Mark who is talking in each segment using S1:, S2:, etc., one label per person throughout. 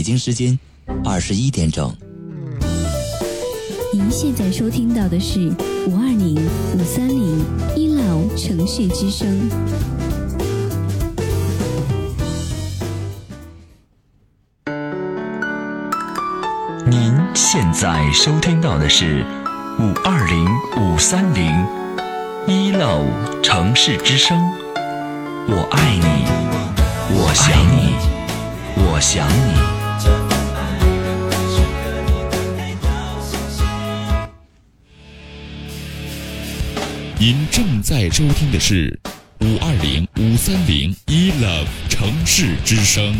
S1: 北京时间二十一点整。
S2: 您现在收听到的是五二零五三零一老城市之声。
S3: 您现在收听到的是五二零五三零一楼城市之声。我爱你，我想你，我想你。
S4: 您正在收听的是五二零五三零 E love 城市之声，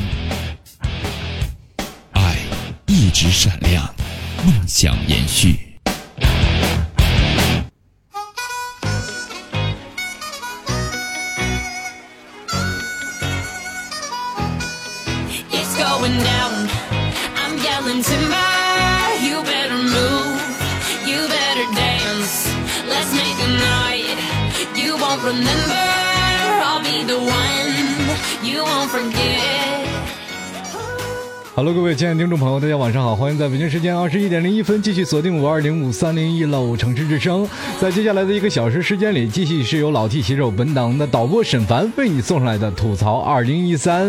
S4: 爱一直闪亮，梦想延续。
S5: Remember.
S6: Hello，各位亲爱的听众朋友，大家晚上好，欢迎在北京时间二十一点零一分继续锁定五二零五三零一楼城市之声。在接下来的一个小时时间里，继续是由老 T 携手本档的导播沈凡为你送上来的吐槽二零一三。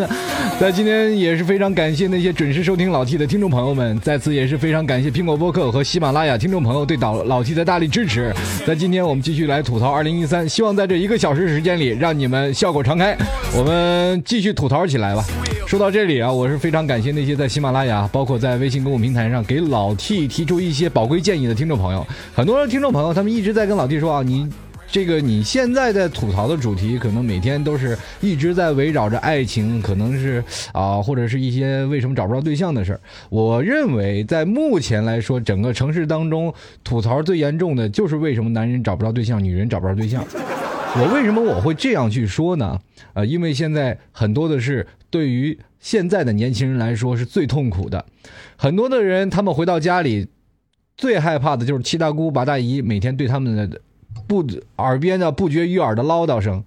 S6: 在今天也是非常感谢那些准时收听老 T 的听众朋友们，在此也是非常感谢苹果播客和喜马拉雅听众朋友对导老 T 的大力支持。在今天我们继续来吐槽二零一三，希望在这一个小时时间里，让你们笑口常开。我们继续吐槽起来吧。说到这里啊，我是非常感谢那些在喜马拉雅，包括在微信公共平台上给老 T 提出一些宝贵建议的听众朋友。很多听众朋友他们一直在跟老 T 说啊，你这个你现在在吐槽的主题，可能每天都是一直在围绕着爱情，可能是啊，或者是一些为什么找不着对象的事儿。我认为在目前来说，整个城市当中吐槽最严重的就是为什么男人找不着对象，女人找不着对象。我为什么我会这样去说呢？呃，因为现在很多的是对于现在的年轻人来说是最痛苦的，很多的人他们回到家里，最害怕的就是七大姑八大姨每天对他们的不耳边的不绝于耳的唠叨声。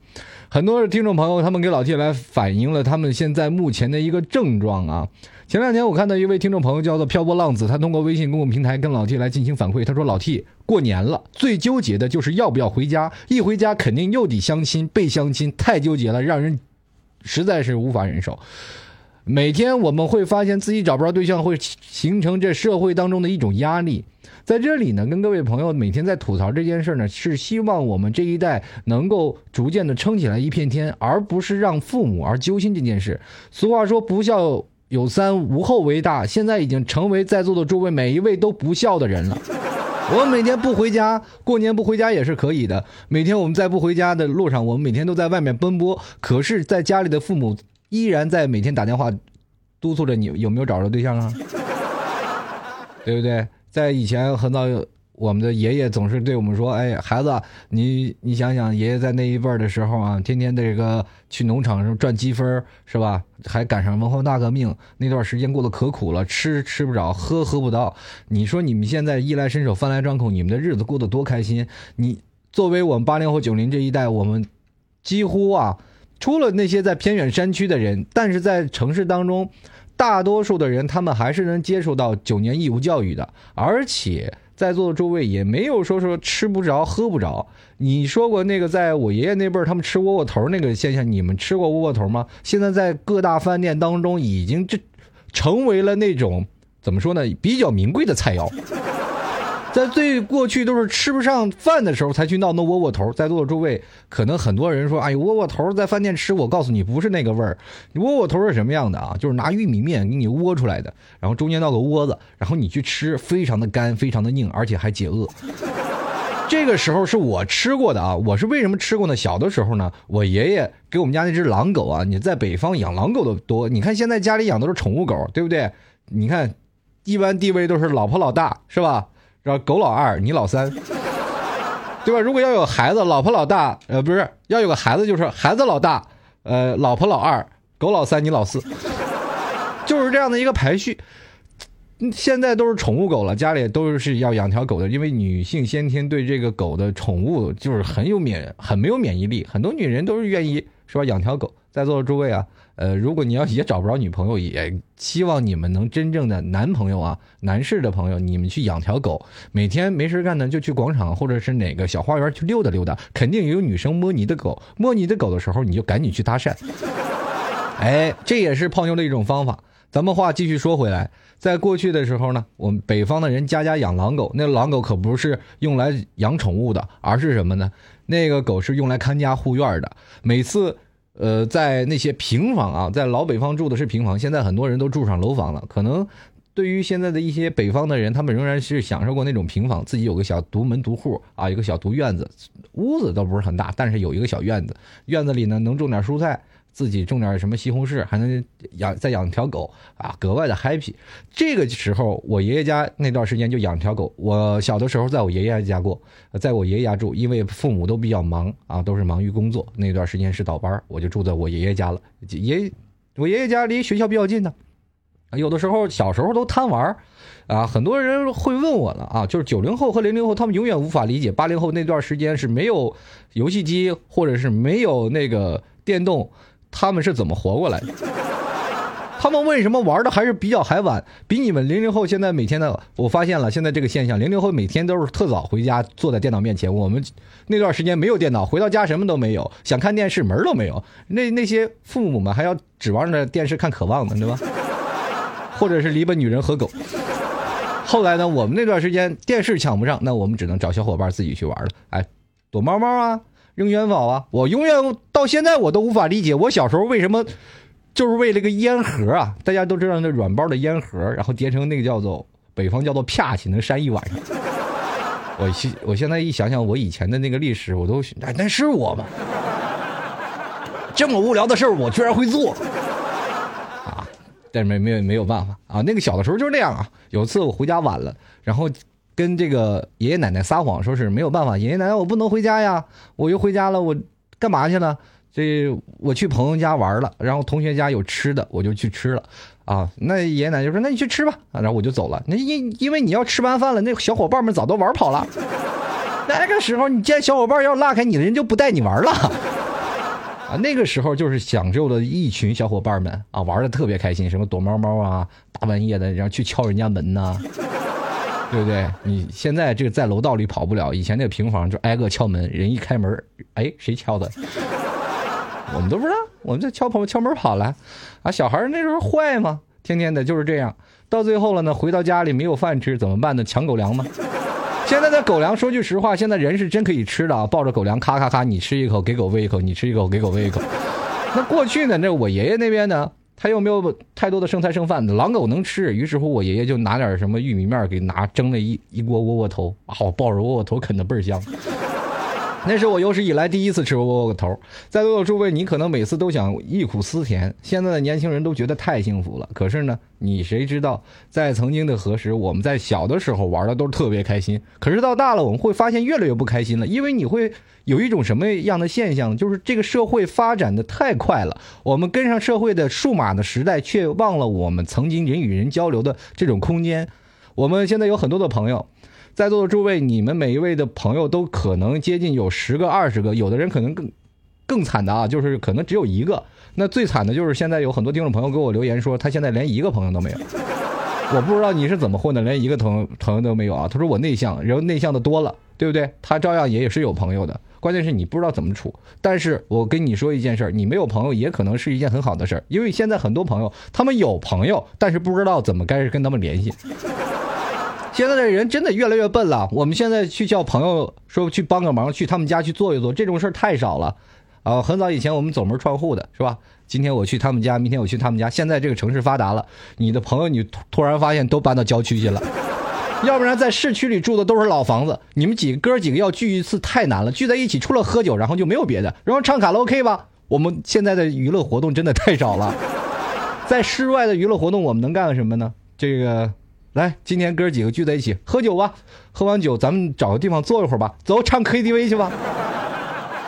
S6: 很多的听众朋友他们给老 T 来反映了他们现在目前的一个症状啊。前两天我看到一位听众朋友叫做漂泊浪子，他通过微信公共平台跟老 T 来进行反馈。他说：“老 T 过年了，最纠结的就是要不要回家。一回家肯定又得相亲，被相亲太纠结了，让人实在是无法忍受。每天我们会发现自己找不着对象，会形成这社会当中的一种压力。在这里呢，跟各位朋友每天在吐槽这件事呢，是希望我们这一代能够逐渐的撑起来一片天，而不是让父母而揪心这件事。俗话说，不孝有三，无后为大。现在已经成为在座的诸位每一位都不孝的人了。我们每天不回家，过年不回家也是可以的。每天我们在不回家的路上，我们每天都在外面奔波，可是在家里的父母依然在每天打电话督促着你有没有找着对象啊，对不对？在以前很早有，我们的爷爷总是对我们说：“哎，孩子，你你想想，爷爷在那一辈儿的时候啊，天天这个去农场上赚积分，是吧？还赶上文化大革命那段时间过得可苦了，吃吃不着，喝喝不到。你说你们现在衣来伸手，饭来张口，你们的日子过得多开心？你作为我们八零后、九零这一代，我们几乎啊，除了那些在偏远山区的人，但是在城市当中。”大多数的人，他们还是能接受到九年义务教育的，而且在座的诸位也没有说说吃不着、喝不着。你说过那个，在我爷爷那辈儿，他们吃窝窝头那个现象，你们吃过窝窝头吗？现在在各大饭店当中，已经就成为了那种怎么说呢，比较名贵的菜肴。在最过去都是吃不上饭的时候才去闹那窝窝头，在座的诸位，可能很多人说：“哎呦，窝窝头在饭店吃，我告诉你不是那个味儿。窝窝头是什么样的啊？就是拿玉米面给你窝出来的，然后中间闹个窝子，然后你去吃，非常的干，非常的硬，而且还解饿。这个时候是我吃过的啊，我是为什么吃过呢？小的时候呢，我爷爷给我们家那只狼狗啊，你在北方养狼狗的多，你看现在家里养都是宠物狗，对不对？你看，一般地位都是老婆老大，是吧？然后狗老二，你老三，对吧？如果要有孩子，老婆老大，呃，不是要有个孩子，就是孩子老大，呃，老婆老二，狗老三，你老四，就是这样的一个排序。现在都是宠物狗了，家里都是要养条狗的，因为女性先天对这个狗的宠物就是很有免很没有免疫力，很多女人都是愿意是吧养条狗。在座的诸位啊，呃，如果你要也找不着女朋友，也希望你们能真正的男朋友啊，男士的朋友，你们去养条狗，每天没事干呢就去广场或者是哪个小花园去溜达溜达，肯定有女生摸你的狗，摸你的狗的时候，你就赶紧去搭讪。哎，这也是泡妞的一种方法。咱们话继续说回来，在过去的时候呢，我们北方的人家家养狼狗，那狼狗可不是用来养宠物的，而是什么呢？那个狗是用来看家护院的。每次，呃，在那些平房啊，在老北方住的是平房，现在很多人都住上楼房了。可能对于现在的一些北方的人，他们仍然是享受过那种平房，自己有个小独门独户啊，有个小独院子，屋子倒不是很大，但是有一个小院子，院子里呢能种点蔬菜。自己种点什么西红柿，还能养再养条狗啊，格外的 happy。这个时候，我爷爷家那段时间就养条狗。我小的时候在我爷爷家过，在我爷爷家住，因为父母都比较忙啊，都是忙于工作。那段时间是倒班，我就住在我爷爷家了。爷，我爷爷家离学校比较近呢。有的时候小时候都贪玩啊，很多人会问我了啊，就是九零后和零零后，他们永远无法理解八零后那段时间是没有游戏机或者是没有那个电动。他们是怎么活过来的？他们为什么玩的还是比较还晚？比你们零零后现在每天的，我发现了现在这个现象，零零后每天都是特早回家，坐在电脑面前。我们那段时间没有电脑，回到家什么都没有，想看电视门都没有。那那些父母们还要指望着电视看《渴望》呢，对吧？或者是篱笆女人和狗。后来呢，我们那段时间电视抢不上，那我们只能找小伙伴自己去玩了。哎，躲猫猫啊！扔元宝啊！我永远到现在我都无法理解，我小时候为什么就是为了个烟盒啊？大家都知道那软包的烟盒，然后叠成那个叫做北方叫做啪起，能扇一晚上。我现我现在一想想我以前的那个历史，我都哎那是我吗？这么无聊的事儿我居然会做啊！但是没没没有办法啊！那个小的时候就是那样啊。有次我回家晚了，然后。跟这个爷爷奶奶撒谎，说是没有办法，爷爷奶奶我不能回家呀，我又回家了，我干嘛去了？这我去朋友家玩了，然后同学家有吃的，我就去吃了，啊，那爷爷奶奶就说那你去吃吧，然后我就走了。那因因为你要吃完饭了，那小伙伴们早都玩跑了，那个时候你见小伙伴要拉开你的人就不带你玩了，啊，那个时候就是享受的一群小伙伴们啊，玩的特别开心，什么躲猫猫啊，大半夜的然后去敲人家门呐。对不对？你现在这个在楼道里跑不了，以前那个平房就挨个敲门，人一开门，哎，谁敲的？我们都不知道，我们在敲门敲门跑了，啊，小孩那时候坏吗？天天的就是这样，到最后了呢，回到家里没有饭吃怎么办呢？抢狗粮吗？现在的狗粮，说句实话，现在人是真可以吃的啊，抱着狗粮咔咔咔，你吃一口给狗喂一口，你吃一口给狗喂一口。那过去呢，那我爷爷那边呢？他又没有太多的剩菜剩饭，狼狗能吃。于是乎，我爷爷就拿点什么玉米面给拿蒸了一一锅窝窝头，啊，我抱着窝窝头啃的倍儿香。那是我有史以来第一次吃窝窝头。在座的诸位，你可能每次都想忆苦思甜，现在的年轻人都觉得太幸福了。可是呢，你谁知道，在曾经的何时，我们在小的时候玩的都特别开心。可是到大了，我们会发现越来越不开心了，因为你会有一种什么样的现象，就是这个社会发展的太快了，我们跟上社会的数码的时代，却忘了我们曾经人与人交流的这种空间。我们现在有很多的朋友。在座的诸位，你们每一位的朋友都可能接近有十个、二十个，有的人可能更更惨的啊，就是可能只有一个。那最惨的就是现在有很多听众朋友给我留言说，他现在连一个朋友都没有。我不知道你是怎么混的，连一个朋朋友都没有啊？他说我内向，然后内向的多了，对不对？他照样也是有朋友的，关键是你不知道怎么处。但是我跟你说一件事儿你没有朋友也可能是一件很好的事儿，因为现在很多朋友他们有朋友，但是不知道怎么该跟他们联系。现在的人真的越来越笨了。我们现在去叫朋友说去帮个忙，去他们家去坐一坐，这种事儿太少了。啊，很早以前我们走门串户的是吧？今天我去他们家，明天我去他们家。现在这个城市发达了，你的朋友你突然发现都搬到郊区去了，要不然在市区里住的都是老房子。你们几个哥几个要聚一次太难了，聚在一起除了喝酒，然后就没有别的，然后唱卡拉 OK 吧。我们现在的娱乐活动真的太少了，在室外的娱乐活动我们能干什么呢？这个。来，今天哥几个聚在一起喝酒吧，喝完酒咱们找个地方坐一会儿吧，走唱 KTV 去吧，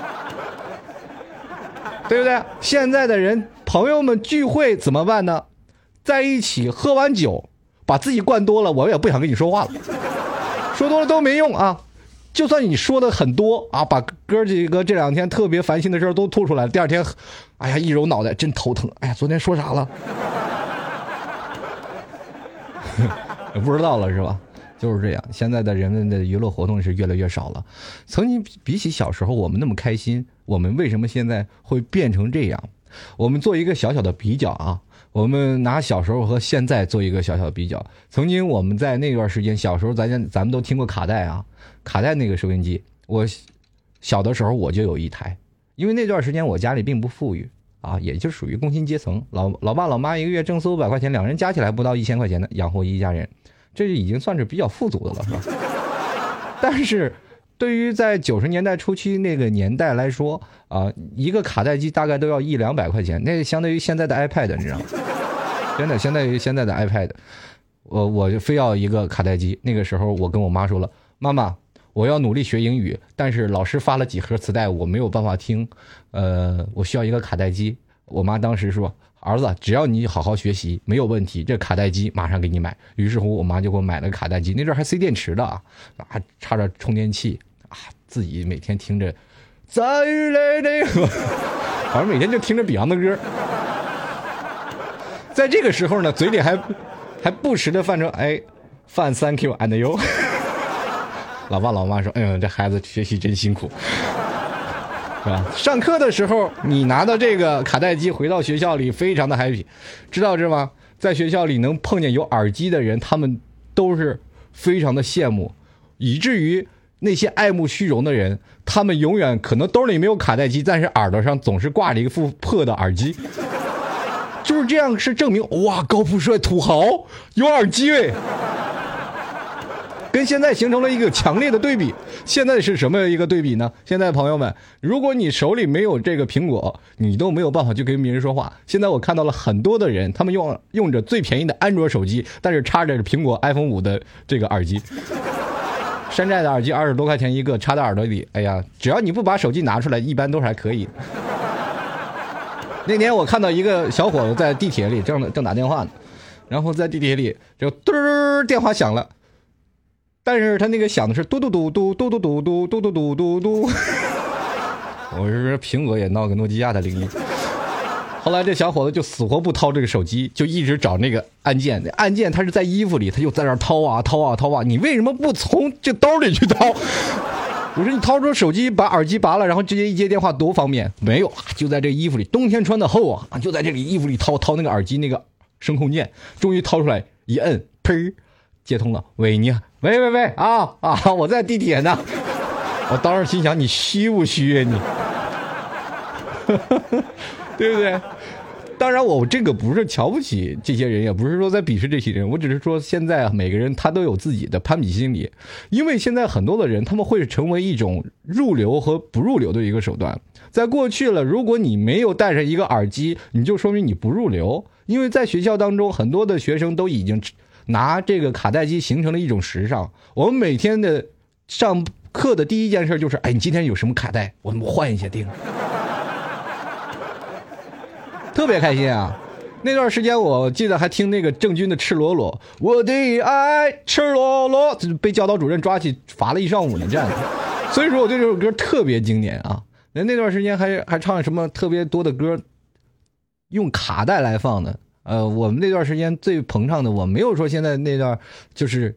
S6: 对不对？现在的人朋友们聚会怎么办呢？在一起喝完酒，把自己灌多了，我也不想跟你说话了，说多了都没用啊。就算你说的很多啊，把哥几个这两天特别烦心的事都吐出来，第二天哎呀，一揉脑袋真头疼。哎呀，昨天说啥了？也不知道了是吧？就是这样。现在的人们的娱乐活动是越来越少了。曾经比起小时候我们那么开心，我们为什么现在会变成这样？我们做一个小小的比较啊，我们拿小时候和现在做一个小小的比较。曾经我们在那段时间小时候，咱家咱们都听过卡带啊，卡带那个收音机，我小的时候我就有一台，因为那段时间我家里并不富裕啊，也就属于工薪阶层，老老爸老妈一个月挣四五百块钱，两人加起来不到一千块钱的养活一家人，这就已经算是比较富足的了，是吧？但是。对于在九十年代初期那个年代来说啊，一个卡带机大概都要一两百块钱，那相当于现在的 iPad，你知道吗？真的相当于现在的 iPad。我我就非要一个卡带机。那个时候我跟我妈说了，妈妈，我要努力学英语，但是老师发了几盒磁带，我没有办法听，呃，我需要一个卡带机。我妈当时说，儿子，只要你好好学习，没有问题，这卡带机马上给你买。于是乎，我妈就给我买了个卡带机，那阵还塞电池的啊，还插着充电器。啊，自己每天听着，再来那个，反正每天就听着 Beyond 的歌，在这个时候呢，嘴里还还不时的泛着哎，泛 Thank you and you。老爸老妈说，哎呦，这孩子学习真辛苦，是吧？上课的时候，你拿到这个卡带机回到学校里，非常的 happy，知道是吗？在学校里能碰见有耳机的人，他们都是非常的羡慕，以至于。那些爱慕虚荣的人，他们永远可能兜里没有卡带机，但是耳朵上总是挂着一副破的耳机，就是这样，是证明哇，高富帅土豪有耳机哎，跟现在形成了一个强烈的对比。现在是什么一个对比呢？现在朋友们，如果你手里没有这个苹果，你都没有办法去跟别人说话。现在我看到了很多的人，他们用用着最便宜的安卓手机，但是插着苹果 iPhone 五的这个耳机。山寨的耳机二十多块钱一个，插在耳朵里。哎呀，只要你不把手机拿出来，一般都是还可以。那天我看到一个小伙子在地铁里正正打电话呢，然后在地铁里就嘟电话响了，但是他那个响的是嘟嘟嘟嘟嘟嘟嘟嘟嘟嘟嘟嘟嘟。我是说苹果也闹个诺基亚的灵异。后来这小伙子就死活不掏这个手机，就一直找那个按键。那按键他是在衣服里，他就在那掏啊掏啊掏啊。你为什么不从这兜里去掏？我说你掏出手机，把耳机拔了，然后直接一接电话多方便。没有，就在这衣服里，冬天穿的厚啊，就在这里衣服里掏掏那个耳机那个声控键，终于掏出来一摁，呸，接通了。喂，你，喂喂喂，啊啊，我在地铁呢。我当时心想，你虚不虚啊你？对不对？当然，我这个不是瞧不起这些人，也不是说在鄙视这些人，我只是说现在每个人他都有自己的攀比心理，因为现在很多的人他们会成为一种入流和不入流的一个手段。在过去了，如果你没有带上一个耳机，你就说明你不入流，因为在学校当中很多的学生都已经拿这个卡带机形成了一种时尚。我们每天的上课的第一件事就是，哎，你今天有什么卡带？我们换一下听。特别开心啊！那段时间我记得还听那个郑钧的《赤裸裸》，我的爱赤裸裸，被教导主任抓起罚了一上午呢，这样。所以说我对这首歌特别经典啊！那那段时间还还唱什么特别多的歌，用卡带来放的。呃，我们那段时间最膨胀的，我没有说现在那段就是，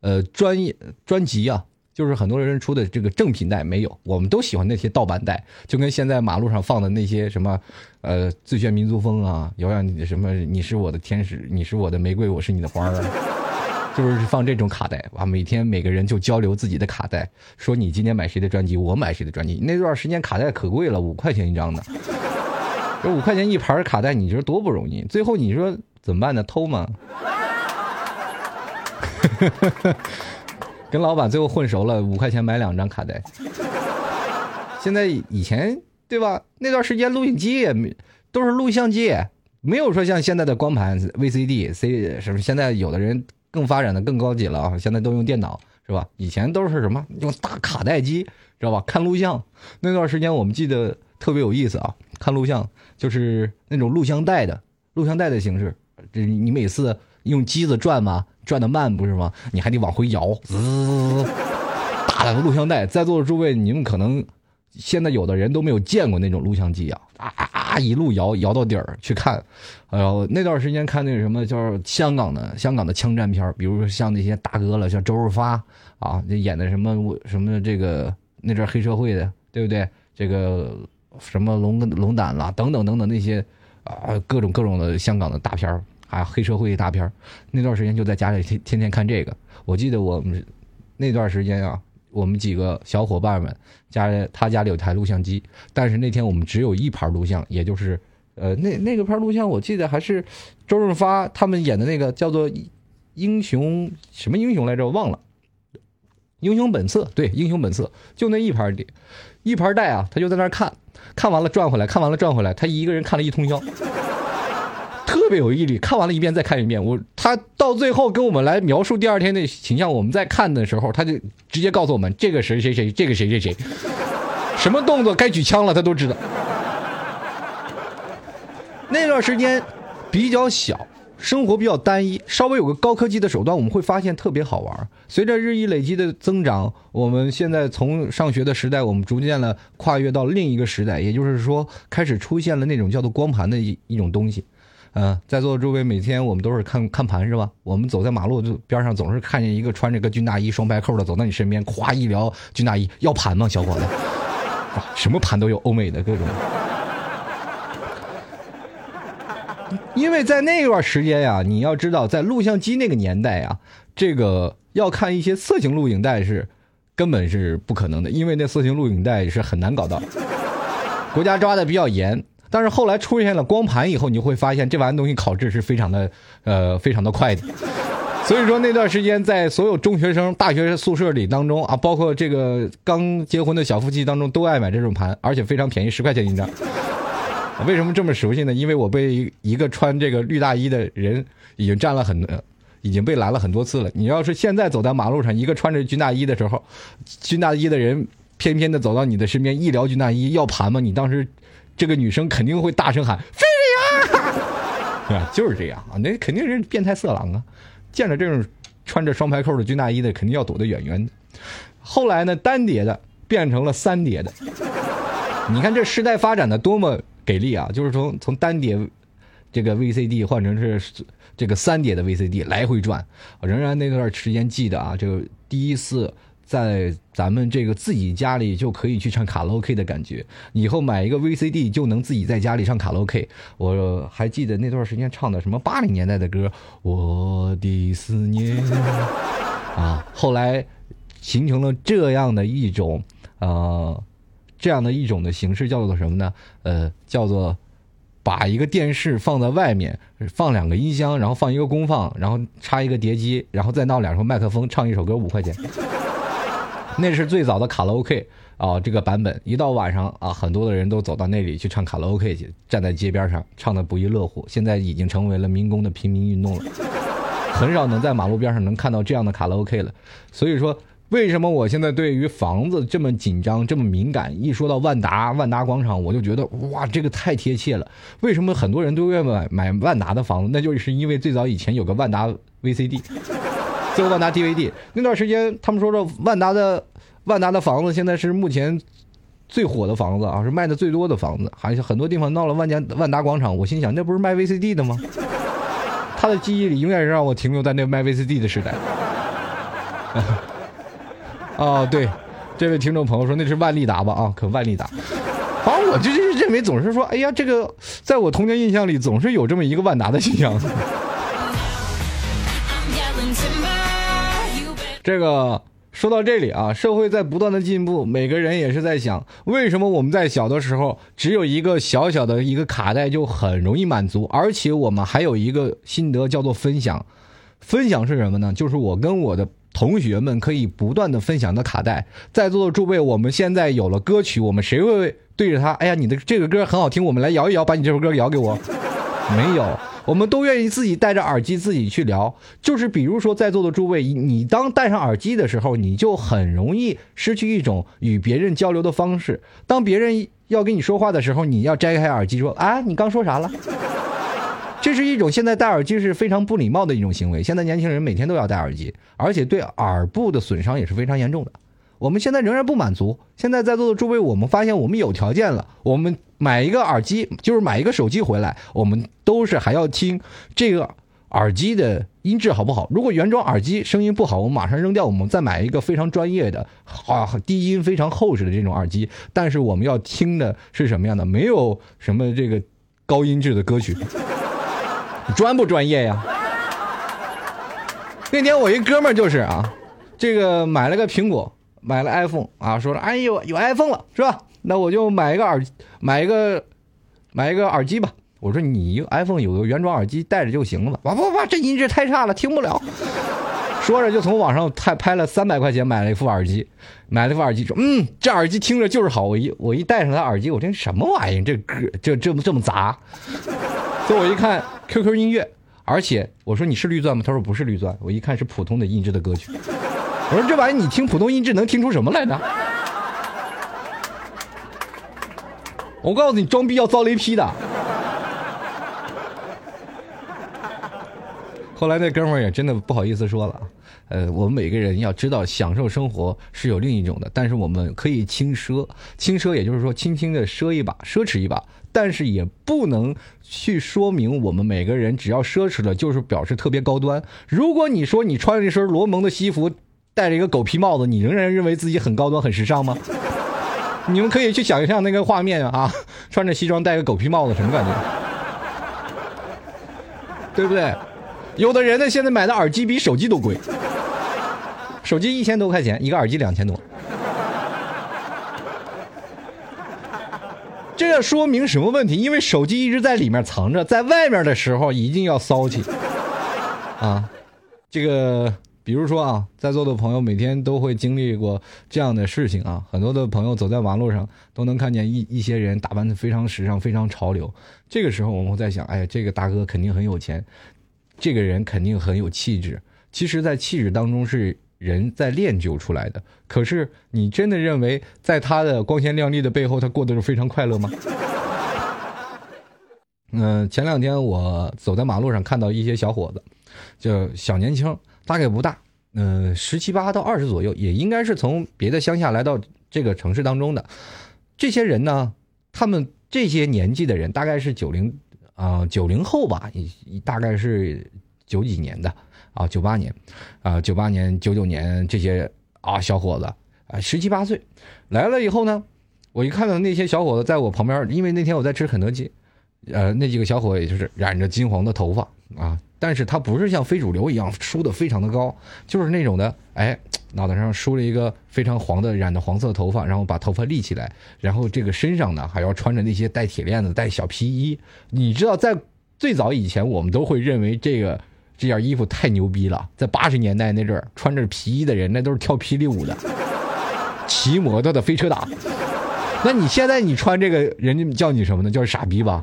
S6: 呃，专业专辑啊。就是很多人出的这个正品带没有，我们都喜欢那些盗版带，就跟现在马路上放的那些什么，呃，最炫民族风啊，遥远的什么，你是我的天使，你是我的玫瑰，我是你的花儿，就是放这种卡带哇，每天每个人就交流自己的卡带，说你今天买谁的专辑，我买谁的专辑。那段时间卡带可贵了，五块钱一张的，这五块钱一盘卡带，你说多不容易？最后你说怎么办呢？偷吗？跟老板最后混熟了，五块钱买两张卡带。现在以前对吧？那段时间录影机也没，都是录像机，没有说像现在的光盘、VCD、C 什么。现在有的人更发展的更高级了啊，现在都用电脑是吧？以前都是什么用大卡带机，知道吧？看录像那段时间我们记得特别有意思啊，看录像就是那种录像带的录像带的形式，这你每次用机子转嘛。转的慢不是吗？你还得往回摇，滋滋滋滋，大的录像带。在座的诸位，你们可能现在有的人都没有见过那种录像机啊，啊啊一路摇摇到底儿去看。哎呦，那段时间看那个什么叫香港的香港的枪战片比如说像那些大哥了，像周润发啊，就演的什么什么这个那阵黑社会的，对不对？这个什么龙龙胆啦，等等等等那些啊，各种各种的香港的大片儿还有黑社会大片儿那段时间就在家里天天天看这个。我记得我们那段时间啊，我们几个小伙伴们家里他家里有台录像机，但是那天我们只有一盘录像，也就是呃那那个盘录像，我记得还是周润发他们演的那个叫做《英雄什么英雄来着，我忘了。英雄本色，对，英雄本色，就那一盘碟，一盘带啊，他就在那儿看，看完了转回来，看完了转回来，他一个人看了一通宵，特别有毅力，看完了一遍再看一遍。我他到最后跟我们来描述第二天的形象，我们在看的时候，他就直接告诉我们这个谁谁谁，这个谁谁谁，什么动作该举枪了，他都知道。那段时间比较小，生活比较单一，稍微有个高科技的手段，我们会发现特别好玩。随着日益累积的增长，我们现在从上学的时代，我们逐渐了跨越到另一个时代，也就是说，开始出现了那种叫做光盘的一一种东西。嗯、在座的诸位，每天我们都是看看盘是吧？我们走在马路边上，总是看见一个穿着个军大衣、双排扣的走到你身边，咵一聊军大衣，要盘吗，小伙子？什么盘都有，欧美的各种。因为在那段时间呀，你要知道，在录像机那个年代呀，这个要看一些色情录影带是根本是不可能的，因为那色情录影带是很难搞到，国家抓的比较严。但是后来出现了光盘以后，你会发现这玩意东西考制是非常的呃非常的快的。所以说那段时间，在所有中学生、大学生宿舍里当中啊，包括这个刚结婚的小夫妻当中，都爱买这种盘，而且非常便宜，十块钱一张。为什么这么熟悉呢？因为我被一个穿这个绿大衣的人已经占了很，已经被拦了很多次了。你要是现在走在马路上，一个穿着军大衣的时候，军大衣的人偏偏的走到你的身边，一聊军大衣要盘吗？你当时这个女生肯定会大声喊“非礼啊！”对吧？就是这样啊，那肯定是变态色狼啊！见着这种穿着双排扣的军大衣的，肯定要躲得远远的。后来呢，单叠的变成了三叠的。你看这时代发展的多么给力啊！就是从从单碟这个 VCD 换成是这个三碟的 VCD 来回转。仍然那段时间记得啊，这个第一次在咱们这个自己家里就可以去唱卡拉 OK 的感觉。以后买一个 VCD 就能自己在家里唱卡拉 OK。我还记得那段时间唱的什么八零年代的歌，《我的思念》啊，后来形成了这样的一种呃。这样的一种的形式叫做什么呢？呃，叫做把一个电视放在外面，放两个音箱，然后放一个功放，然后插一个碟机，然后再闹两个麦克风，唱一首歌五块钱。那是最早的卡拉 OK 啊，这个版本。一到晚上啊，很多的人都走到那里去唱卡拉 OK 去，站在街边上唱的不亦乐乎。现在已经成为了民工的平民运动了，很少能在马路边上能看到这样的卡拉 OK 了。所以说。为什么我现在对于房子这么紧张、这么敏感？一说到万达、万达广场，我就觉得哇，这个太贴切了。为什么很多人都愿意买买万达的房子？那就是因为最早以前有个万达 VCD，最后万达 DVD。那段时间他们说说万达的万达的房子现在是目前最火的房子啊，是卖的最多的房子，还是很多地方闹了万家万达广场。我心想，那不是卖 VCD 的吗？他的记忆里永远让我停留在那卖 VCD 的时代。哦，对，这位听众朋友说那是万利达吧？啊，可万利达。反正我就是认为总是说，哎呀，这个在我童年印象里总是有这么一个万达的形象。这个说到这里啊，社会在不断的进步，每个人也是在想，为什么我们在小的时候只有一个小小的一个卡带就很容易满足，而且我们还有一个心得叫做分享。分享是什么呢？就是我跟我的同学们可以不断的分享的卡带。在座的诸位，我们现在有了歌曲，我们谁会对着他？哎呀，你的这个歌很好听，我们来摇一摇，把你这首歌摇给我。没有，我们都愿意自己戴着耳机自己去聊。就是比如说，在座的诸位，你当戴上耳机的时候，你就很容易失去一种与别人交流的方式。当别人要跟你说话的时候，你要摘开耳机说：“啊，你刚说啥了？”这是一种现在戴耳机是非常不礼貌的一种行为。现在年轻人每天都要戴耳机，而且对耳部的损伤也是非常严重的。我们现在仍然不满足。现在在座的诸位，我们发现我们有条件了，我们买一个耳机，就是买一个手机回来，我们都是还要听这个耳机的音质好不好。如果原装耳机声音不好，我们马上扔掉，我们再买一个非常专业的、啊低音非常厚实的这种耳机。但是我们要听的是什么样的？没有什么这个高音质的歌曲，专不专业呀？那天我一哥们儿就是啊，这个买了个苹果，买了 iPhone 啊，说了，哎呦，有 iPhone 了是吧？那我就买一个耳，买一个，买一个耳机吧。我说你 iPhone 有个原装耳机带着就行了。不不不，这音质太差了，听不了。说着就从网上拍拍了三百块钱买了一副耳机，买了一副耳机说，嗯，这耳机听着就是好。我一我一戴上它耳机，我这什么玩意儿？这歌这这么这么杂。所以我一看 QQ 音乐。而且我说你是绿钻吗？他说不是绿钻。我一看是普通的音质的歌曲。我说这玩意你听普通音质能听出什么来呢？我告诉你，装逼要遭雷劈的。后来那哥们儿也真的不好意思说了，呃，我们每个人要知道，享受生活是有另一种的，但是我们可以轻奢，轻奢也就是说轻轻的奢一把，奢侈一把，但是也不能去说明我们每个人只要奢侈了就是表示特别高端。如果你说你穿了一身罗蒙的西服，戴着一个狗皮帽子，你仍然认为自己很高端、很时尚吗？你们可以去想象那个画面啊，穿着西装戴个狗皮帽子，什么感觉？对不对？有的人呢，现在买的耳机比手机都贵，手机一千多块钱，一个耳机两千多。这说明什么问题？因为手机一直在里面藏着，在外面的时候一定要骚气啊！这个，比如说啊，在座的朋友每天都会经历过这样的事情啊，很多的朋友走在马路上都能看见一一些人打扮的非常时尚、非常潮流。这个时候我们会在想，哎呀，这个大哥肯定很有钱。这个人肯定很有气质，其实，在气质当中是人在练就出来的。可是，你真的认为在他的光鲜亮丽的背后，他过得是非常快乐吗？嗯，前两天我走在马路上，看到一些小伙子，就小年轻，大概不大，嗯，十七八到二十左右，也应该是从别的乡下来到这个城市当中的。这些人呢，他们这些年纪的人，大概是九零。啊，九零后吧，大概是九几年的啊，九八年，啊，九八年、九九年这些啊小伙子啊，十七八岁来了以后呢，我一看到那些小伙子在我旁边，因为那天我在吃肯德基，呃，那几个小伙也就是染着金黄的头发啊。但是他不是像非主流一样梳的非常的高，就是那种的，哎，脑袋上梳了一个非常黄的染的黄色的头发，然后把头发立起来，然后这个身上呢还要穿着那些带铁链子、带小皮衣。你知道，在最早以前，我们都会认为这个这件衣服太牛逼了。在八十年代那阵儿，穿着皮衣的人那都是跳霹雳舞的，骑摩托的、飞车党。那你现在你穿这个，人家叫你什么呢？叫傻逼吧？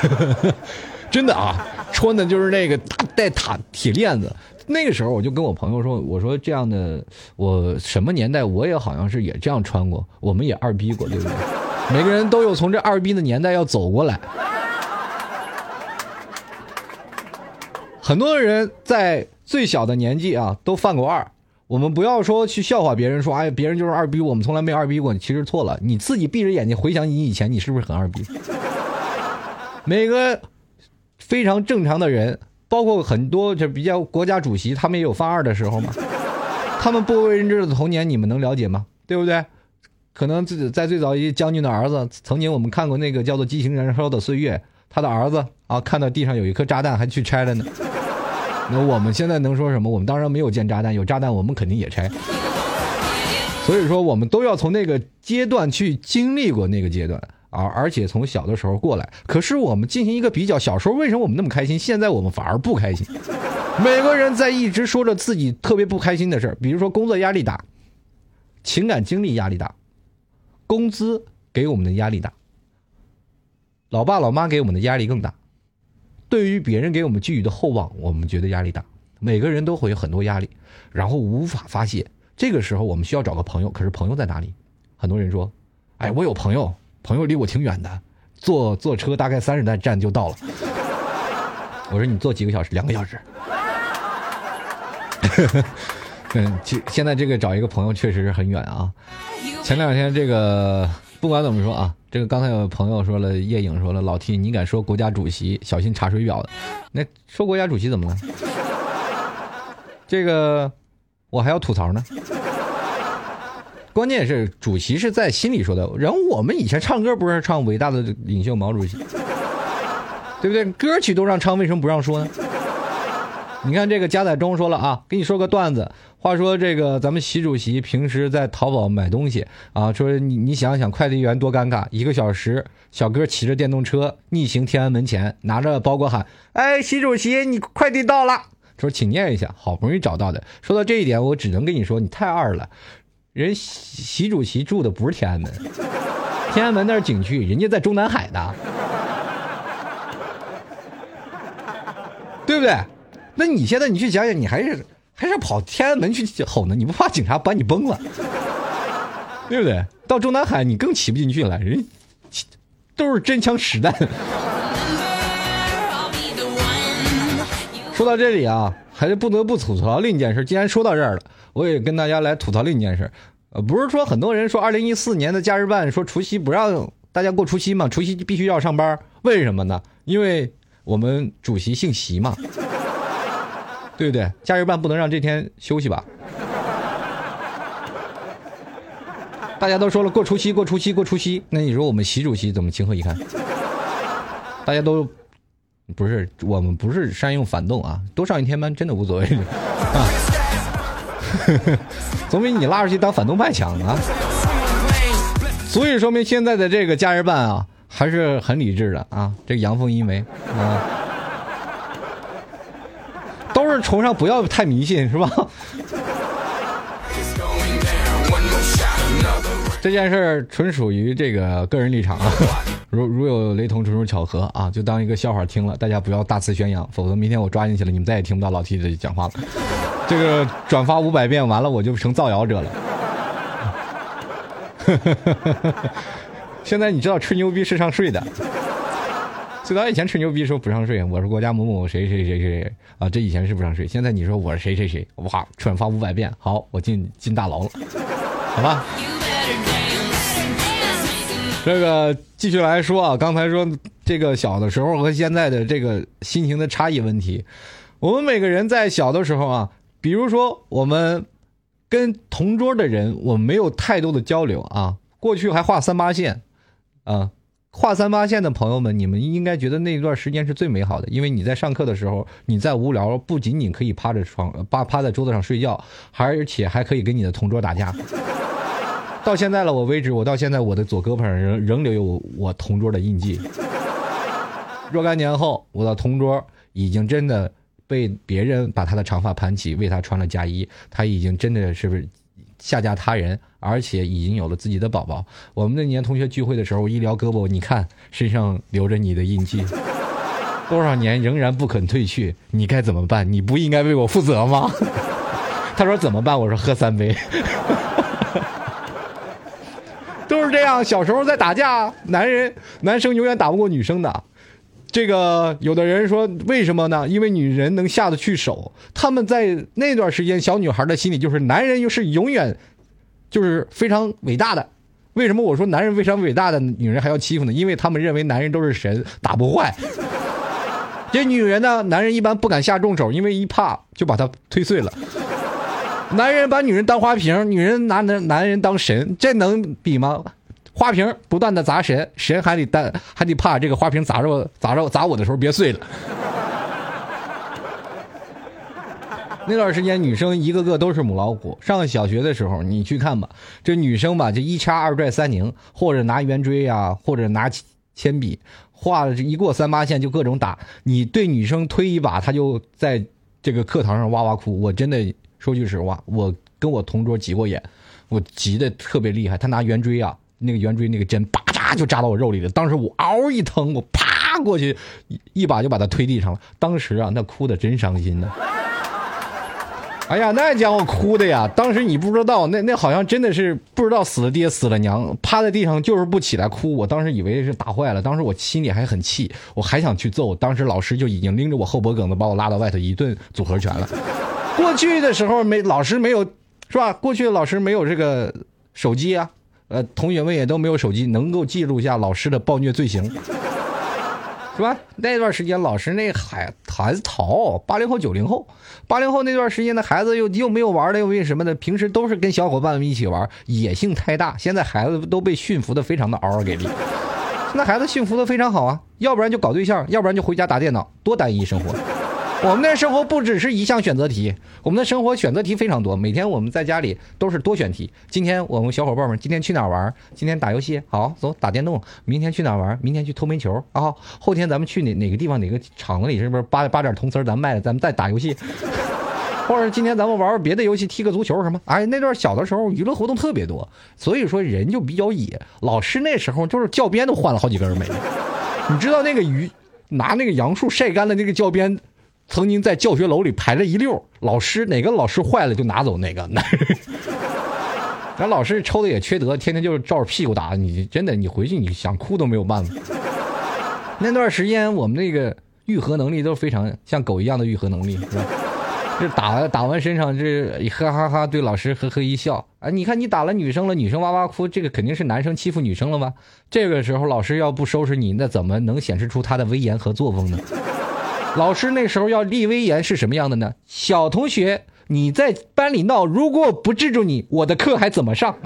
S6: 真的啊！穿的就是那个大带塔铁链子，那个时候我就跟我朋友说：“我说这样的，我什么年代我也好像是也这样穿过，我们也二逼过，对不对？每个人都有从这二逼的年代要走过来。很多人在最小的年纪啊都犯过二，我们不要说去笑话别人，说哎别人就是二逼，我们从来没二逼过，其实错了。你自己闭着眼睛回想你以前，你是不是很二逼？每个。非常正常的人，包括很多就比较国家主席，他们也有犯二的时候嘛。他们不为人知的童年，你们能了解吗？对不对？可能自己在最早一将军的儿子，曾经我们看过那个叫做《激情燃烧的岁月》，他的儿子啊，看到地上有一颗炸弹，还去拆了呢。那我们现在能说什么？我们当然没有见炸弹，有炸弹我们肯定也拆。所以说，我们都要从那个阶段去经历过那个阶段。啊！而且从小的时候过来，可是我们进行一个比较，小时候为什么我们那么开心？现在我们反而不开心。每个人在一直说着自己特别不开心的事儿，比如说工作压力大，情感经历压力大，工资给我们的压力大，老爸老妈给我们的压力更大，对于别人给我们寄予的厚望，我们觉得压力大。每个人都会有很多压力，然后无法发泄。这个时候我们需要找个朋友，可是朋友在哪里？很多人说：“哎，我有朋友。”朋友离我挺远的，坐坐车大概三十站站就到了。我说你坐几个小时？两个小时。嗯，其现在这个找一个朋友确实是很远啊。前两天这个不管怎么说啊，这个刚才有朋友说了，叶颖说了，老 T 你敢说国家主席，小心查水表的。那说国家主席怎么了？这个我还要吐槽呢。关键是主席是在心里说的，然后我们以前唱歌不是唱伟大的领袖毛主席，对不对？歌曲都让唱，为什么不让说呢？你看这个加载中说了啊，给你说个段子。话说这个咱们习主席平时在淘宝买东西啊，说你你想想快递员多尴尬，一个小时小哥骑着电动车逆行天安门前，拿着包裹喊：“哎，习主席，你快递到了。”说请念一下，好不容易找到的。说到这一点，我只能跟你说，你太二了。人习习主席住的不是天安门，天安门那是景区，人家在中南海的，对不对？那你现在你去想想，你还是还是跑天安门去吼呢？你不怕警察把你崩了，对不对？到中南海你更骑不进去了，人都是真枪实弹。说到这里啊，还是不得不吐槽另一件事。既然说到这儿了，我也跟大家来吐槽另一件事。呃，不是说很多人说二零一四年的假日办说除夕不让大家过除夕嘛？除夕必须要上班，为什么呢？因为我们主席姓习嘛，对不对？假日办不能让这天休息吧？大家都说了过除夕，过除夕，过除夕，那你说我们习主席怎么情何以堪？大家都。不是，我们不是善用反动啊，多上一天班真的无所谓啊，总比你拉出去当反动派强啊。所以说明现在的这个假日办啊，还是很理智的啊。这个阳奉阴违啊，崇尚不要太迷信是吧？这件事儿纯属于这个个人立场啊。如如有雷同，纯属巧合啊！就当一个笑话听了，大家不要大肆宣扬，否则明天我抓进去了，你们再也听不到老 T 的讲话了。这个转发五百遍，完了我就成造谣者了。现在你知道吹牛逼是上税的，最早以前吹牛逼说不上税，我是国家某某谁谁谁谁啊，这以前是不上税。现在你说我是谁谁谁，哇，转发五百遍，好，我进进大牢了，好吧？这个继续来说啊，刚才说这个小的时候和现在的这个心情的差异问题，我们每个人在小的时候啊，比如说我们跟同桌的人，我们没有太多的交流啊，过去还画三八线，啊，画三八线的朋友们，你们应该觉得那段时间是最美好的，因为你在上课的时候，你在无聊，不仅仅可以趴着床趴趴在桌子上睡觉，而且还可以跟你的同桌打架。到现在了，我为止，我到现在我的左胳膊上仍仍留有我同桌的印记。若干年后，我的同桌已经真的被别人把他的长发盘起，为他穿了嫁衣，他已经真的是不是下嫁他人，而且已经有了自己的宝宝。我们那年同学聚会的时候，我一撩胳膊，你看身上留着你的印记，多少年仍然不肯褪去，你该怎么办？你不应该为我负责吗？他说怎么办？我说喝三杯。都是这样，小时候在打架，男人男生永远打不过女生的。这个有的人说为什么呢？因为女人能下得去手。他们在那段时间，小女孩的心里就是男人又是永远就是非常伟大的。为什么我说男人非常伟大的女人还要欺负呢？因为他们认为男人都是神，打不坏。这女人呢，男人一般不敢下重手，因为一怕就把她推碎了。男人把女人当花瓶，女人拿男男人当神，这能比吗？花瓶不断的砸神，神还得担还得怕这个花瓶砸着砸着砸我的时候别碎了。那段时间女生一个个都是母老虎。上小学的时候，你去看吧，这女生吧就一掐二拽三拧，或者拿圆锥啊，或者拿铅笔画了一过三八线就各种打。你对女生推一把，她就在这个课堂上哇哇哭。我真的。说句实话，我跟我同桌挤过眼，我挤的特别厉害。他拿圆锥啊，那个圆锥那个针，叭嚓就扎到我肉里了。当时我嗷一疼，我啪过去一把就把他推地上了。当时啊，那哭的真伤心呢。哎呀，那家伙哭的呀！当时你不知道，那那好像真的是不知道死了爹死了娘，趴在地上就是不起来哭。我当时以为是打坏了，当时我心里还很气，我还想去揍。当时老师就已经拎着我后脖梗子把我拉到外头一顿组合拳了。过去的时候没老师没有是吧？过去的老师没有这个手机啊，呃，同学们也都没有手机，能够记录一下老师的暴虐罪行。是吧？那段时间老师那孩孩子淘，八零后九零后，八零后那段时间的孩子又又没有玩的，又没什么的？平时都是跟小伙伴们一起玩，野性太大。现在孩子都被驯服的非常的嗷嗷给力。现在孩子驯服的非常好啊，要不然就搞对象，要不然就回家打电脑，多单一生活。我们的生活不只是一项选择题，我们的生活选择题非常多。每天我们在家里都是多选题。今天我们小伙伴们今天去哪玩？今天打游戏，好走打电动。明天去哪玩？明天去偷煤球啊。后天咱们去哪哪个地方哪个厂子里是不是扒扒点铜丝咱卖了，咱们再打游戏。或者今天咱们玩玩别的游戏，踢个足球什么？哎，那段小的时候娱乐活动特别多，所以说人就比较野。老师那时候就是教鞭都换了好几根没。你知道那个鱼拿那个杨树晒干的那个教鞭？曾经在教学楼里排了一溜，老师哪个老师坏了就拿走哪个。咱老师抽的也缺德，天天就是照着屁股打你，真的，你回去你想哭都没有办法。那段时间我们那个愈合能力都非常像狗一样的愈合能力，这打打完身上，这哈哈哈对老师呵呵一笑。啊，你看你打了女生了，女生哇哇哭，这个肯定是男生欺负女生了吧？这个时候老师要不收拾你，那怎么能显示出他的威严和作风呢？老师那时候要立威严是什么样的呢？小同学，你在班里闹，如果不制住你，我的课还怎么上？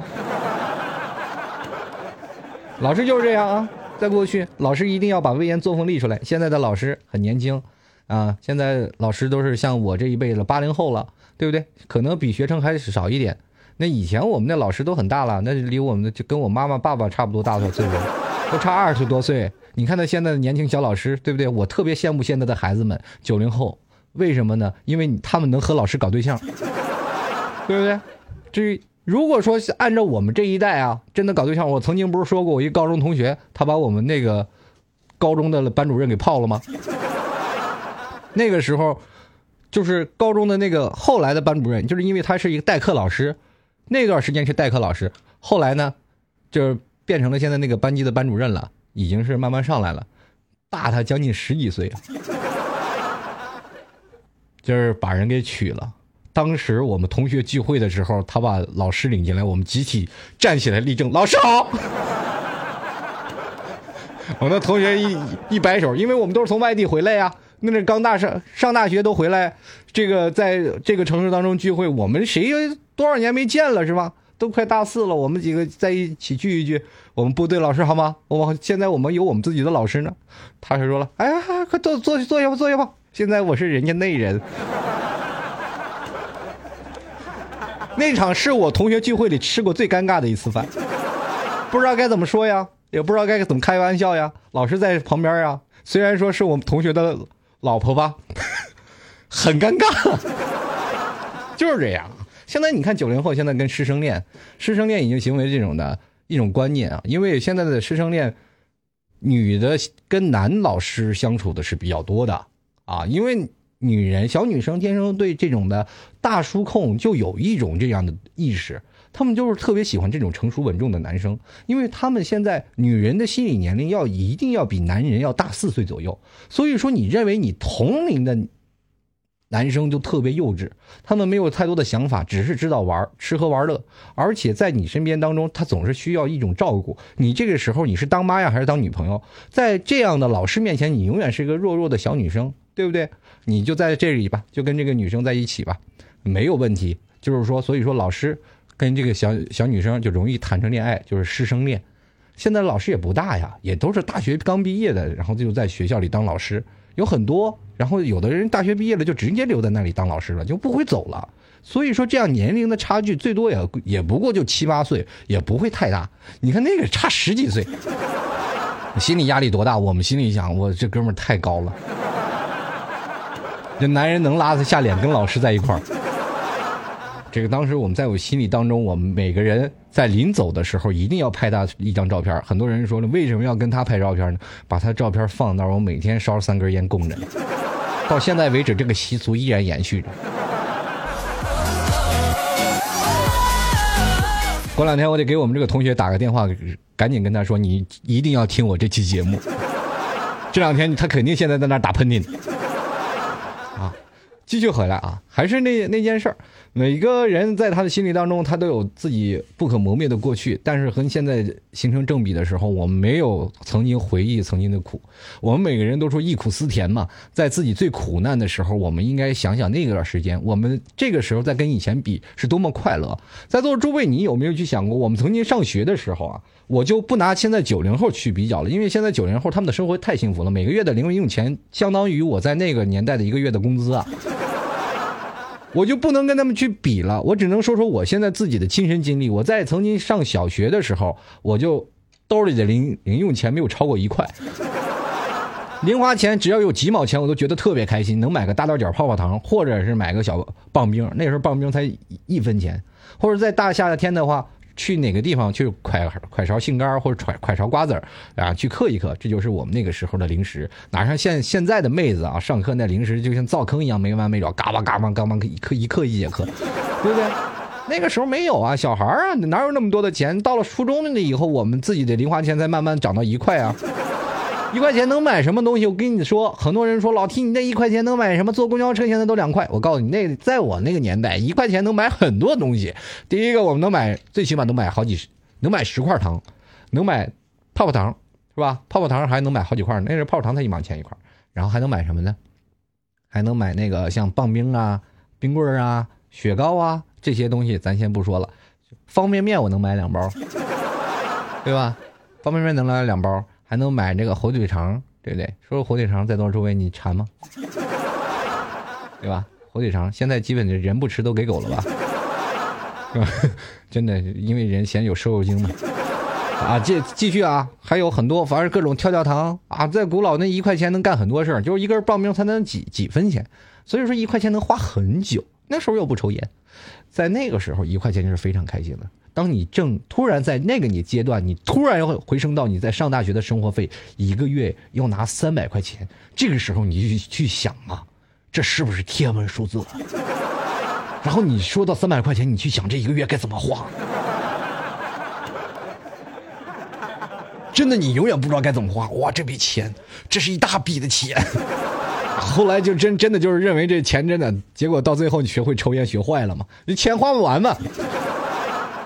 S6: 老师就是这样啊，在过去，老师一定要把威严作风立出来。现在的老师很年轻，啊，现在老师都是像我这一辈了八零后了，对不对？可能比学生还少一点。那以前我们的老师都很大了，那离我们的就跟我妈妈、爸爸差不多大的岁数，都差二十多岁。你看他现在的年轻小老师，对不对？我特别羡慕现在的孩子们，九零后，为什么呢？因为他们能和老师搞对象，对不对？至于如果说按照我们这一代啊，真的搞对象，我曾经不是说过，我一高中同学，他把我们那个高中的班主任给泡了吗？那个时候，就是高中的那个后来的班主任，就是因为他是一个代课老师，那段时间是代课老师，后来呢，就是变成了现在那个班级的班主任了。已经是慢慢上来了，大他将近十几岁，就是把人给娶了。当时我们同学聚会的时候，他把老师领进来，我们集体站起来立正，老师好。我那同学一一摆手，因为我们都是从外地回来呀，那是刚大上上大学都回来，这个在这个城市当中聚会，我们谁多少年没见了是吧？都快大四了，我们几个在一起聚一聚。我们部队老师好吗？我现在我们有我们自己的老师呢。他是说了，哎呀，快坐坐坐下吧，坐下吧。现在我是人家内人。那场是我同学聚会里吃过最尴尬的一次饭，不知道该怎么说呀，也不知道该怎么开玩笑呀。老师在旁边呀，虽然说是我们同学的老婆吧，很尴尬，就是这样。现在你看九零后，现在跟师生恋，师生恋已经行为这种的一种观念啊。因为现在的师生恋，女的跟男老师相处的是比较多的啊。因为女人小女生天生对这种的大叔控就有一种这样的意识，他们就是特别喜欢这种成熟稳重的男生，因为他们现在女人的心理年龄要一定要比男人要大四岁左右，所以说你认为你同龄的。男生就特别幼稚，他们没有太多的想法，只是知道玩、吃喝玩乐，而且在你身边当中，他总是需要一种照顾。你这个时候你是当妈呀，还是当女朋友？在这样的老师面前，你永远是一个弱弱的小女生，对不对？你就在这里吧，就跟这个女生在一起吧，没有问题。就是说，所以说老师跟这个小小女生就容易谈成恋爱，就是师生恋。现在老师也不大呀，也都是大学刚毕业的，然后就在学校里当老师。有很多，然后有的人大学毕业了就直接留在那里当老师了，就不会走了。所以说，这样年龄的差距最多也也不过就七八岁，也不会太大。你看那个差十几岁，心理压力多大？我们心里想，我这哥们太高了，这男人能拉得下脸跟老师在一块儿。这个当时我们在我心里当中，我们每个人在临走的时候一定要拍他一张照片。很多人说了，为什么要跟他拍照片呢？把他照片放那儿，我每天烧三根烟供着。到现在为止，这个习俗依然延续着。过两天我得给我们这个同学打个电话，赶紧跟他说，你一定要听我这期节目。这两天他肯定现在在那打喷嚏呢。继续回来啊，还是那那件事儿。每个人在他的心里当中，他都有自己不可磨灭的过去，但是和现在形成正比的时候，我们没有曾经回忆曾经的苦。我们每个人都说忆苦思甜嘛，在自己最苦难的时候，我们应该想想那段时间，我们这个时候在跟以前比是多么快乐。在座诸位，你有没有去想过，我们曾经上学的时候啊？我就不拿现在九零后去比较了，因为现在九零后他们的生活太幸福了，每个月的零用钱相当于我在那个年代的一个月的工资啊。我就不能跟他们去比了，我只能说说我现在自己的亲身经历。我在曾经上小学的时候，我就兜里的零零用钱没有超过一块，零花钱只要有几毛钱，我都觉得特别开心，能买个大豆角泡泡糖，或者是买个小棒冰。那时候棒冰才一分钱，或者在大夏天的话。去哪个地方去快快勺杏干或者快快勺瓜子儿啊，去嗑一嗑，这就是我们那个时候的零食。哪像现现在的妹子啊，上课那零食就像灶坑一样没完没了，嘎巴嘎巴嘎巴一嗑一嗑一节课，对不对？那个时候没有啊，小孩啊，哪有那么多的钱？到了初中那以后，我们自己的零花钱才慢慢涨到一块啊。一块钱能买什么东西？我跟你说，很多人说老 T，你那一块钱能买什么？坐公交车现在都两块。我告诉你，那在我那个年代，一块钱能买很多东西。第一个，我们能买，最起码能买好几十，能买十块糖，能买泡泡糖，是吧？泡泡糖还能买好几块，那是泡泡糖才一毛钱一块。然后还能买什么呢？还能买那个像棒冰啊、冰棍儿啊、雪糕啊这些东西，咱先不说了。方便面我能买两包，对吧？方便面能来两包。还能买这个火腿肠，对不对？说说火腿肠，在座诸位你馋吗？对吧？火腿肠现在基本就人不吃都给狗了吧？真的，因为人嫌有瘦肉精嘛。啊，继继续啊，还有很多，反正各种跳跳糖啊，在古老那一块钱能干很多事儿，就是一根棒冰才能几几分钱，所以说一块钱能花很久。那时候又不抽烟，在那个时候一块钱就是非常开心的。当你正突然在那个你阶段，你突然要回升到你在上大学的生活费一个月要拿三百块钱，这个时候你就去想啊，这是不是天文数字？然后你说到三百块钱，你去想这一个月该怎么花？真的，你永远不知道该怎么花。哇，这笔钱，这是一大笔的钱。后来就真真的就是认为这钱真的，结果到最后你学会抽烟学坏了嘛？你钱花不完嘛？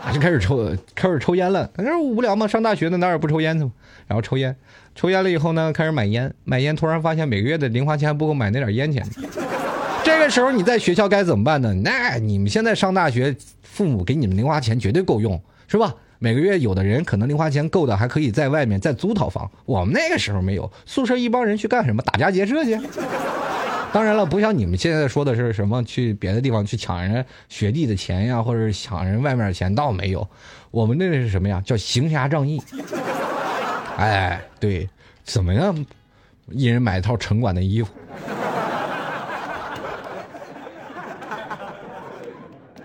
S6: 就开始抽，开始抽烟了。那是无聊嘛？上大学的哪有不抽烟的嘛？然后抽烟，抽烟了以后呢，开始买烟。买烟，突然发现每个月的零花钱还不够买那点烟钱。这个时候你在学校该怎么办呢？那你们现在上大学，父母给你们零花钱绝对够用，是吧？每个月有的人可能零花钱够的，还可以在外面再租套房。我们那个时候没有，宿舍一帮人去干什么？打家劫舍去。当然了，不像你们现在说的是什么去别的地方去抢人学弟的钱呀，或者抢人外面的钱，倒没有。我们那是什么呀？叫行侠仗义。哎，对，怎么样？一人买一套城管的衣服。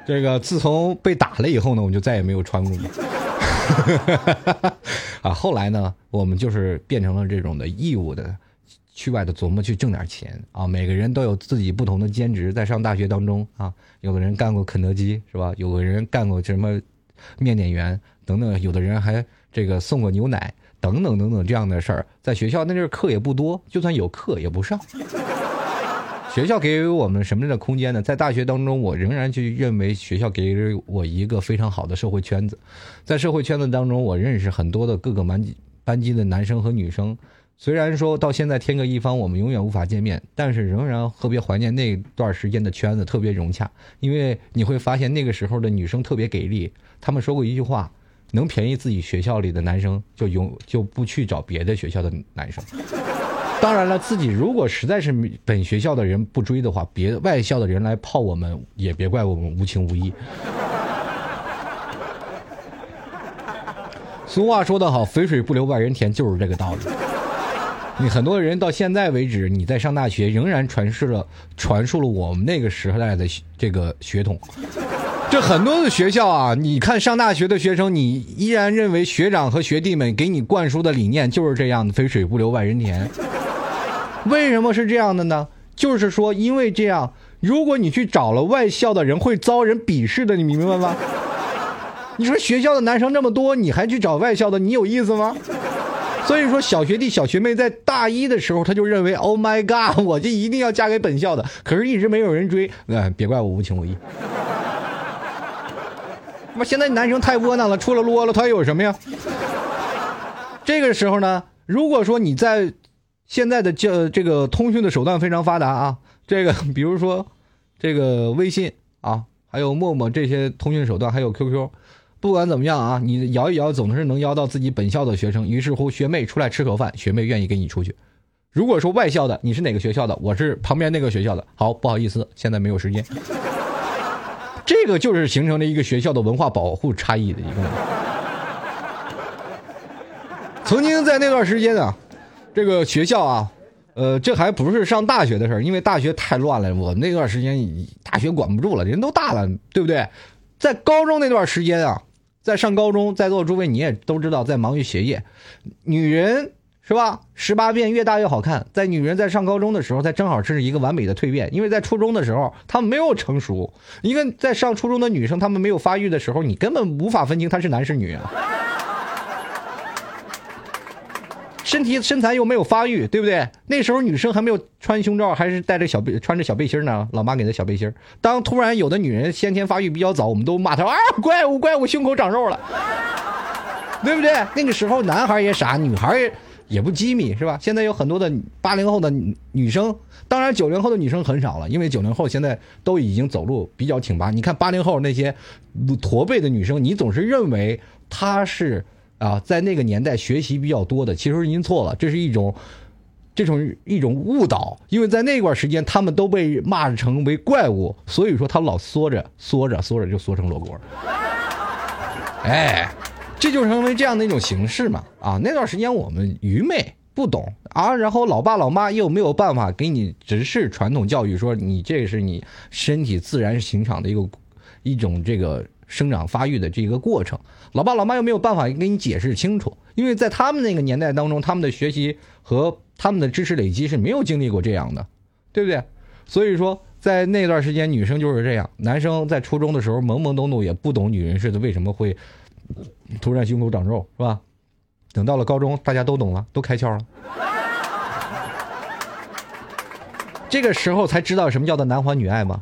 S6: 这个自从被打了以后呢，我就再也没有穿过。啊，后来呢，我们就是变成了这种的义务的。去外头琢磨去挣点钱啊！每个人都有自己不同的兼职，在上大学当中啊，有的人干过肯德基是吧？有的人干过什么面点员等等，有的人还这个送过牛奶等等等等这样的事儿。在学校那阵儿课也不多，就算有课也不上。学校给予我们什么样的空间呢？在大学当中，我仍然去认为学校给予我一个非常好的社会圈子。在社会圈子当中，我认识很多的各个班级班级的男生和女生。虽然说到现在天各一方，我们永远无法见面，但是仍然特别怀念那段时间的圈子，特别融洽。因为你会发现那个时候的女生特别给力，他们说过一句话：能便宜自己学校里的男生，就永就不去找别的学校的男生。当然了，自己如果实在是本学校的人不追的话，别外校的人来泡我们，也别怪我们无情无义。俗话说得好，肥水不流外人田，就是这个道理。你很多人到现在为止，你在上大学仍然传授了传述了我们那个时代的这个血统。这很多的学校啊，你看上大学的学生，你依然认为学长和学弟们给你灌输的理念就是这样的“肥水不流外人田”。为什么是这样的呢？就是说，因为这样，如果你去找了外校的人，会遭人鄙视的，你明白吗？你说学校的男生这么多，你还去找外校的，你有意思吗？所以说，小学弟、小学妹在大一的时候，他就认为，Oh my God，我就一定要嫁给本校的。可是，一直没有人追，哎，别怪我无情无义。那么现在男生太窝囊了，出了啰啰，他有什么呀？这个时候呢，如果说你在现在的这这个通讯的手段非常发达啊，这个比如说这个微信啊，还有陌陌这些通讯手段，还有 QQ，不管怎么样啊，你摇一摇总是能摇到自己本校的学生。于是乎，学妹出来吃口饭，学妹愿意跟你出去。如果说外校的，你是哪个学校的？我是旁边那个学校的。好，不好意思，现在没有时间。这个就是形成了一个学校的文化保护差异的一个。曾经在那段时间啊，这个学校啊，呃，这还不是上大学的事儿，因为大学太乱了。我那段时间大学管不住了，人都大了，对不对？在高中那段时间啊，在上高中，在座诸位你也都知道，在忙于学业，女人是吧？十八变越大越好看。在女人在上高中的时候，她正好是一个完美的蜕变，因为在初中的时候，她没有成熟，因为在上初中的女生，她们没有发育的时候，你根本无法分清她是男是女啊。身体身材又没有发育，对不对？那时候女生还没有穿胸罩，还是带着小背穿着小背心呢。老妈给的小背心。当突然有的女人先天发育比较早，我们都骂她啊，怪物怪物，胸口长肉了，对不对？那个时候男孩也傻，女孩也也不机敏，是吧？现在有很多的八零后的女生，当然九零后的女生很少了，因为九零后现在都已经走路比较挺拔。你看八零后那些驼背的女生，你总是认为她是。啊，在那个年代学习比较多的，其实您错了，这是一种，这种一种误导，因为在那段时间他们都被骂成为怪物，所以说他老缩着缩着缩着就缩成罗锅。哎，这就成为这样的一种形式嘛。啊，那段时间我们愚昧不懂啊，然后老爸老妈又没有办法给你直视传统教育，说你这是你身体自然形成的一个一种这个。生长发育的这个过程，老爸老妈又没有办法给你解释清楚，因为在他们那个年代当中，他们的学习和他们的知识累积是没有经历过这样的，对不对？所以说，在那段时间，女生就是这样，男生在初中的时候懵懵懂懂，也不懂女人是为什么会突然胸口长肉，是吧？等到了高中，大家都懂了，都开窍了，这个时候才知道什么叫做男欢女爱吗？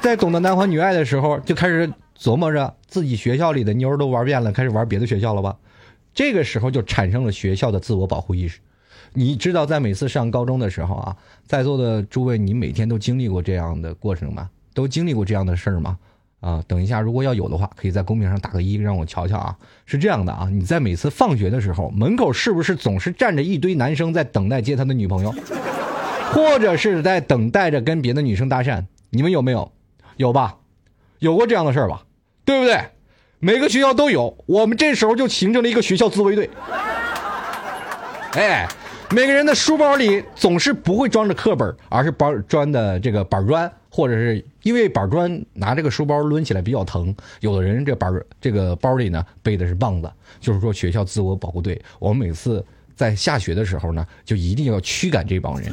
S6: 在懂得男欢女爱的时候，就开始琢磨着自己学校里的妞都玩遍了，开始玩别的学校了吧？这个时候就产生了学校的自我保护意识。你知道，在每次上高中的时候啊，在座的诸位，你每天都经历过这样的过程吗？都经历过这样的事儿吗？啊，等一下，如果要有的话，可以在公屏上打个一，让我瞧瞧啊。是这样的啊，你在每次放学的时候，门口是不是总是站着一堆男生在等待接他的女朋友，或者是在等待着跟别的女生搭讪？你们有没有？有吧，有过这样的事儿吧，对不对？每个学校都有，我们这时候就形成了一个学校自卫队。哎，每个人的书包里总是不会装着课本，而是包装的这个板砖，或者是因为板砖拿这个书包抡起来比较疼，有的人这板这个包里呢背的是棒子，就是说学校自我保护队。我们每次在下学的时候呢，就一定要驱赶这帮人。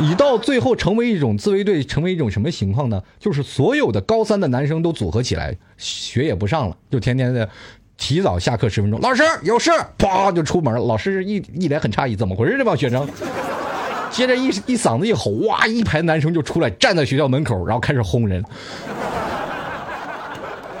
S6: 你到最后成为一种自卫队，成为一种什么情况呢？就是所有的高三的男生都组合起来，学也不上了，就天天的提早下课十分钟。老师有事，啪就出门。老师一一脸很诧异，怎么回事？这帮学生，接着一一嗓子一吼，哇，一排男生就出来站在学校门口，然后开始轰人。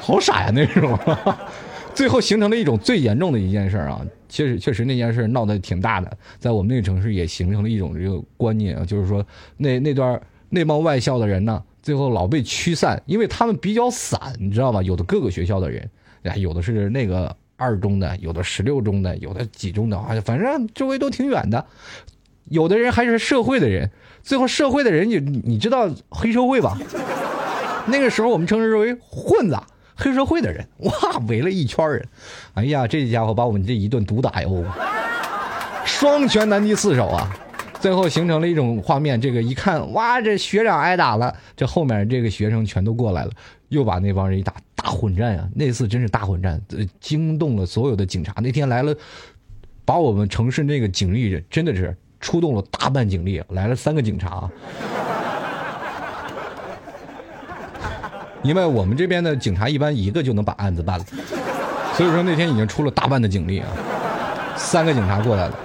S6: 好傻呀，那种。最后形成了一种最严重的一件事啊，确实确实那件事闹得挺大的，在我们那个城市也形成了一种这个观念啊，就是说那那段那帮外校的人呢，最后老被驱散，因为他们比较散，你知道吧？有的各个学校的人，有的是那个二中的，有的十六中的，有的几中的，反正周围都挺远的，有的人还是社会的人，最后社会的人你你知道黑社会吧？那个时候我们称之为混子。黑社会的人哇，围了一圈人，哎呀，这家伙把我们这一顿毒打哟，双拳难敌四手啊！最后形成了一种画面，这个一看哇，这学长挨打了，这后面这个学生全都过来了，又把那帮人一打，大混战呀！那次真是大混战，惊动了所有的警察。那天来了，把我们城市那个警力真的是出动了大半警力，来了三个警察。因为我们这边的警察一般一个就能把案子办了，所以说那天已经出了大半的警力啊，三个警察过来了。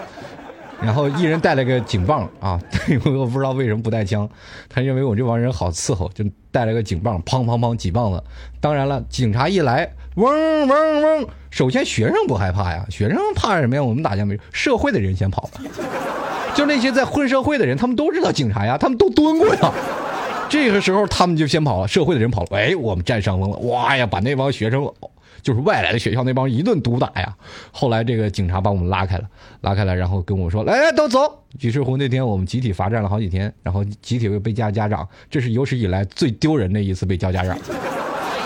S6: 然后一人带了个警棒啊，我不知道为什么不带枪，他认为我这帮人好伺候，就带了个警棒，砰砰砰几棒子。当然了，警察一来，嗡嗡嗡，首先学生不害怕呀，学生怕什么呀？我们打架没，社会的人先跑了，就那些在混社会的人，他们都知道警察呀，他们都蹲过呀。这个时候他们就先跑了，社会的人跑了，哎，我们占上风了，哇呀，把那帮学生。就是外来的学校那帮一顿毒打呀，后来这个警察把我们拉开了，拉开了，然后跟我说：“来，都走。”于是乎那天我们集体罚站了好几天，然后集体又被叫家长，这是有史以来最丢人的一次被叫家长。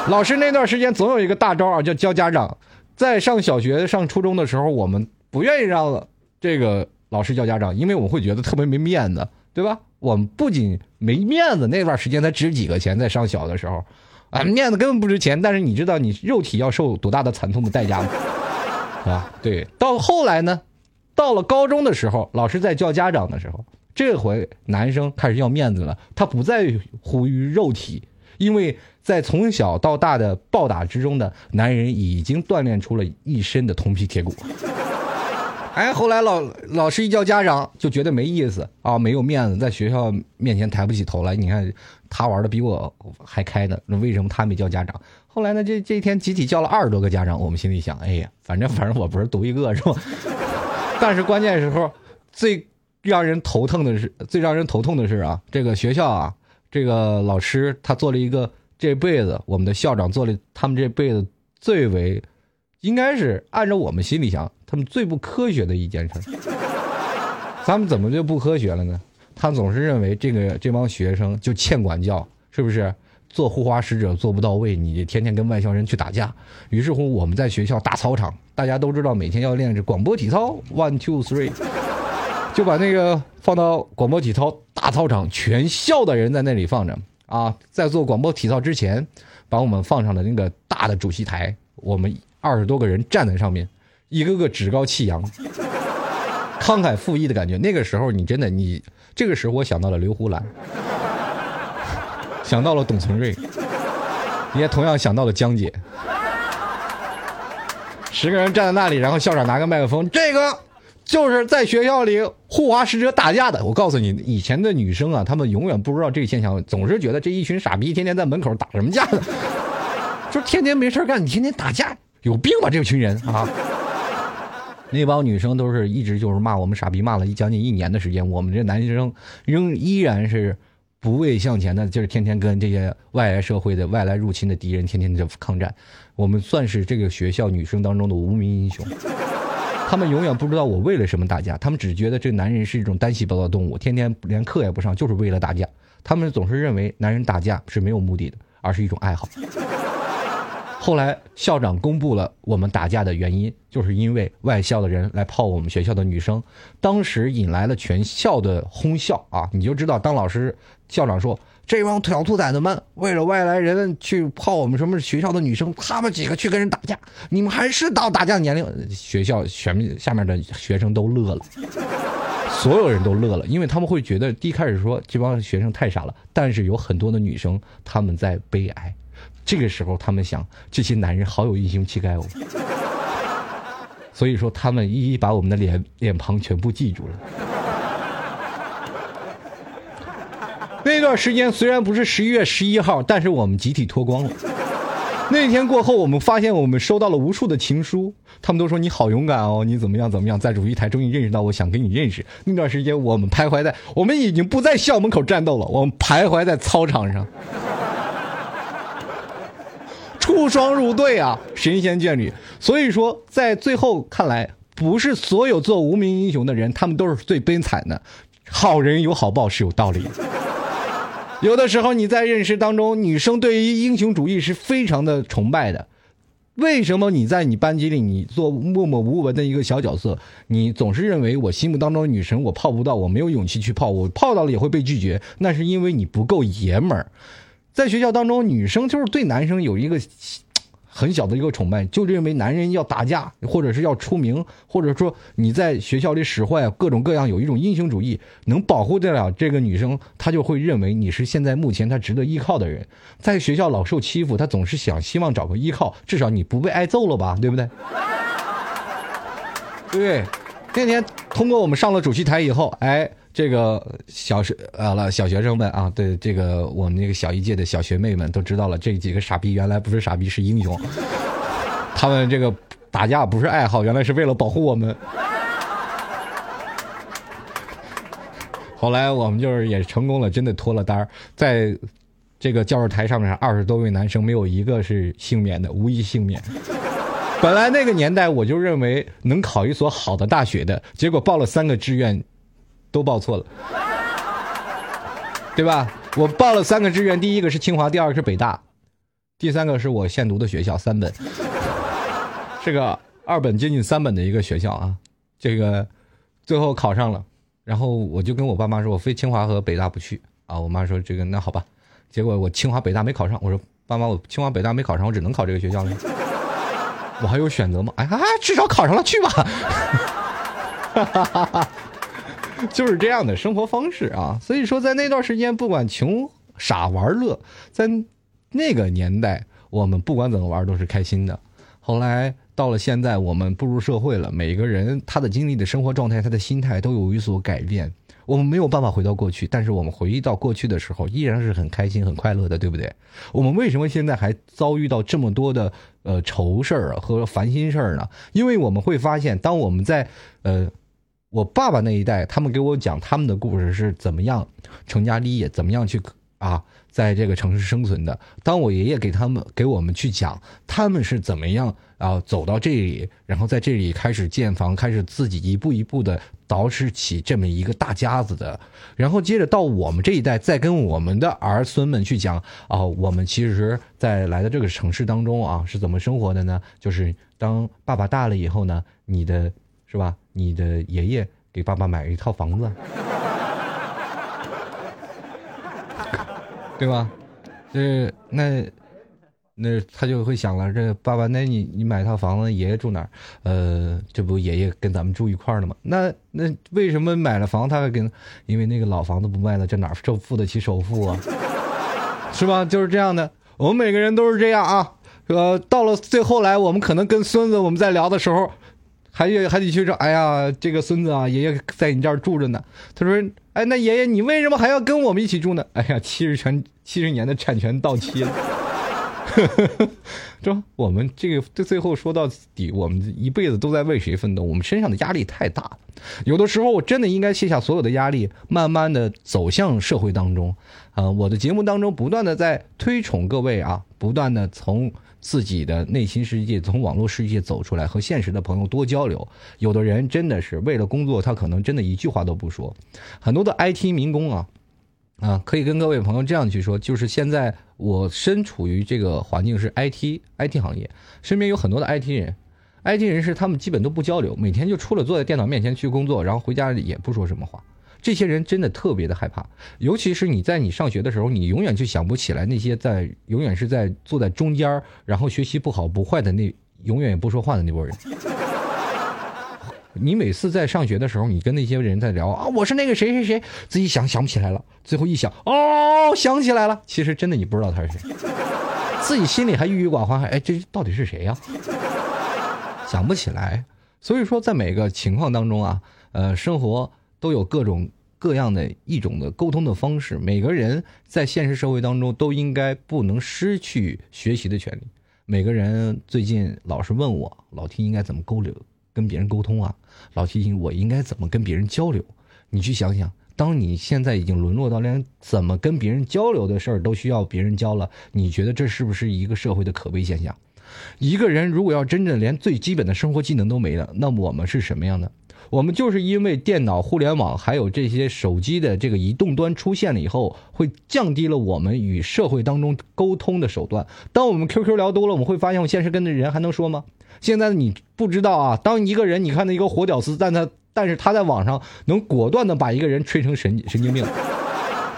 S6: 老师那段时间总有一个大招啊，叫叫家长。在上小学、上初中的时候，我们不愿意让这个老师叫家长，因为我们会觉得特别没面子，对吧？我们不仅没面子，那段时间才值几个钱，在上小的时候。啊，面子根本不值钱，但是你知道你肉体要受多大的惨痛的代价吗？啊，对。到后来呢，到了高中的时候，老师在叫家长的时候，这回男生开始要面子了，他不在乎于肉体，因为在从小到大的暴打之中的男人已经锻炼出了一身的铜皮铁骨。哎，后来老老师一叫家长，就觉得没意思啊，没有面子，在学校面前抬不起头来。你看他玩的比我还开呢，那为什么他没叫家长？后来呢，这这一天集体叫了二十多个家长，我们心里想，哎呀，反正反正我不是独一个是吧？但是关键时候最让人头疼的是，最让人头痛的是啊，这个学校啊，这个老师他做了一个这辈子，我们的校长做了他们这辈子最为，应该是按照我们心里想。他们最不科学的一件事，咱们怎么就不科学了呢？他总是认为这个这帮学生就欠管教，是不是？做护花使者做不到位，你天天跟外校人去打架。于是乎，我们在学校大操场，大家都知道每天要练这广播体操，one two three，就把那个放到广播体操大操场，全校的人在那里放着啊。在做广播体操之前，把我们放上了那个大的主席台，我们二十多个人站在上面。一个个趾高气扬、慷慨赴义的感觉。那个时候，你真的你这个时候，我想到了刘胡兰，想到了董存瑞，你也同样想到了江姐。十个人站在那里，然后校长拿个麦克风，这个就是在学校里护花使者打架的。我告诉你，以前的女生啊，她们永远不知道这个现象，总是觉得这一群傻逼天天在门口打什么架呢？就天天没事干，你天天打架，有病吧？这群人啊！那帮女生都是一直就是骂我们傻逼，骂了将近一年的时间。我们这男生仍依然是不畏向前的，就是天天跟这些外来社会的外来入侵的敌人天天的抗战。我们算是这个学校女生当中的无名英雄。他们永远不知道我为了什么打架，他们只觉得这男人是一种单细胞的动物，天天连课也不上，就是为了打架。他们总是认为男人打架是没有目的的，而是一种爱好。后来校长公布了我们打架的原因，就是因为外校的人来泡我们学校的女生，当时引来了全校的哄笑啊！你就知道，当老师校长说这帮小兔崽子们为了外来人去泡我们什么学校的女生，他们几个去跟人打架，你们还是到打架年龄？学校全下面的学生都乐了，所有人都乐了，因为他们会觉得第一开始说这帮学生太傻了，但是有很多的女生他们在悲哀。这个时候，他们想，这些男人好有英雄气概哦。所以说，他们一一把我们的脸脸庞全部记住了。那段时间虽然不是十一月十一号，但是我们集体脱光了。那天过后，我们发现我们收到了无数的情书，他们都说你好勇敢哦，你怎么样怎么样，在主席台终于认识到我想跟你认识。那段时间，我们徘徊在，我们已经不在校门口战斗了，我们徘徊在操场上。出双入对啊，神仙眷侣。所以说，在最后看来，不是所有做无名英雄的人，他们都是最悲惨的。好人有好报是有道理的。有的时候你在认识当中，女生对于英雄主义是非常的崇拜的。为什么你在你班级里，你做默默无闻的一个小角色，你总是认为我心目当中的女神我泡不到，我没有勇气去泡，我泡到了也会被拒绝，那是因为你不够爷们儿。在学校当中，女生就是对男生有一个很小的一个崇拜，就认为男人要打架，或者是要出名，或者说你在学校里使坏，各种各样有一种英雄主义，能保护得了这个女生，她就会认为你是现在目前她值得依靠的人。在学校老受欺负，她总是想希望找个依靠，至少你不被挨揍了吧，对不对？对，那天通过我们上了主席台以后，哎。这个小学呃了小学生们啊，对这个我们那个小一届的小学妹们都知道了，这几个傻逼原来不是傻逼是英雄，他们这个打架不是爱好，原来是为了保护我们。后来我们就是也成功了，真的脱了单儿，在这个教室台上面，二十多位男生没有一个是幸免的，无一幸免。本来那个年代我就认为能考一所好的大学的，结果报了三个志愿。都报错了，对吧？我报了三个志愿，第一个是清华，第二个是北大，第三个是我现读的学校三本，是个二本接近三本的一个学校啊。这个最后考上了，然后我就跟我爸妈说，我非清华和北大不去啊。我妈说这个那好吧，结果我清华北大没考上。我说爸妈，我清华北大没考上，我只能考这个学校了。我还有选择吗？哎呀，至少考上了，去吧。哈哈哈哈。就是这样的生活方式啊，所以说在那段时间，不管穷傻玩乐，在那个年代，我们不管怎么玩都是开心的。后来到了现在，我们步入社会了，每个人他的经历的生活状态，他的心态都有一所改变。我们没有办法回到过去，但是我们回忆到过去的时候，依然是很开心、很快乐的，对不对？我们为什么现在还遭遇到这么多的呃愁事儿和烦心事儿呢？因为我们会发现，当我们在呃。我爸爸那一代，他们给我讲他们的故事是怎么样成家立业，怎么样去啊，在这个城市生存的。当我爷爷给他们给我们去讲他们是怎么样啊走到这里，然后在这里开始建房，开始自己一步一步的捯饬起这么一个大家子的。然后接着到我们这一代，再跟我们的儿孙们去讲啊，我们其实，在来到这个城市当中啊，是怎么生活的呢？就是当爸爸大了以后呢，你的。是吧？你的爷爷给爸爸买了一套房子，对吧？这那那他就会想了，这爸爸，那你你买一套房子，爷爷住哪儿？呃，这不爷爷跟咱们住一块儿了吗？那那为什么买了房他还跟？因为那个老房子不卖了，这哪受付得起首付啊？是吧？就是这样的，我们每个人都是这样啊。呃，到了最后来，我们可能跟孙子我们在聊的时候。还得还得去说，哎呀，这个孙子啊，爷爷在你这儿住着呢。他说，哎，那爷爷你为什么还要跟我们一起住呢？哎呀，七十全七十年的产权到期了。这我们这个这最后说到底，我们一辈子都在为谁奋斗？我们身上的压力太大了。有的时候，我真的应该卸下所有的压力，慢慢的走向社会当中。啊，我的节目当中不断的在推崇各位啊，不断的从。自己的内心世界从网络世界走出来，和现实的朋友多交流。有的人真的是为了工作，他可能真的一句话都不说。很多的 IT 民工啊，啊，可以跟各位朋友这样去说，就是现在我身处于这个环境是 IT IT 行业，身边有很多的 IT 人，IT 人士他们基本都不交流，每天就除了坐在电脑面前去工作，然后回家也不说什么话。这些人真的特别的害怕，尤其是你在你上学的时候，你永远就想不起来那些在永远是在坐在中间然后学习不好不坏的那永远也不说话的那波人。你每次在上学的时候，你跟那些人在聊啊，我是那个谁谁谁，自己想想不起来了，最后一想，哦，想起来了，其实真的你不知道他是谁，自己心里还郁郁寡欢，还哎，这到底是谁呀？想不起来。所以说，在每个情况当中啊，呃，生活。都有各种各样的一种的沟通的方式。每个人在现实社会当中都应该不能失去学习的权利。每个人最近老是问我，老听应该怎么沟流跟别人沟通啊？老提醒我应该怎么跟别人交流？你去想想，当你现在已经沦落到连怎么跟别人交流的事儿都需要别人教了，你觉得这是不是一个社会的可悲现象？一个人如果要真正连最基本的生活技能都没了，那我们是什么样的？我们就是因为电脑、互联网还有这些手机的这个移动端出现了以后，会降低了我们与社会当中沟通的手段。当我们 QQ 聊多了，我们会发现，我现实跟的人还能说吗？现在你不知道啊，当一个人你看那一个活屌丝，但他但是他在网上能果断的把一个人吹成神神经病，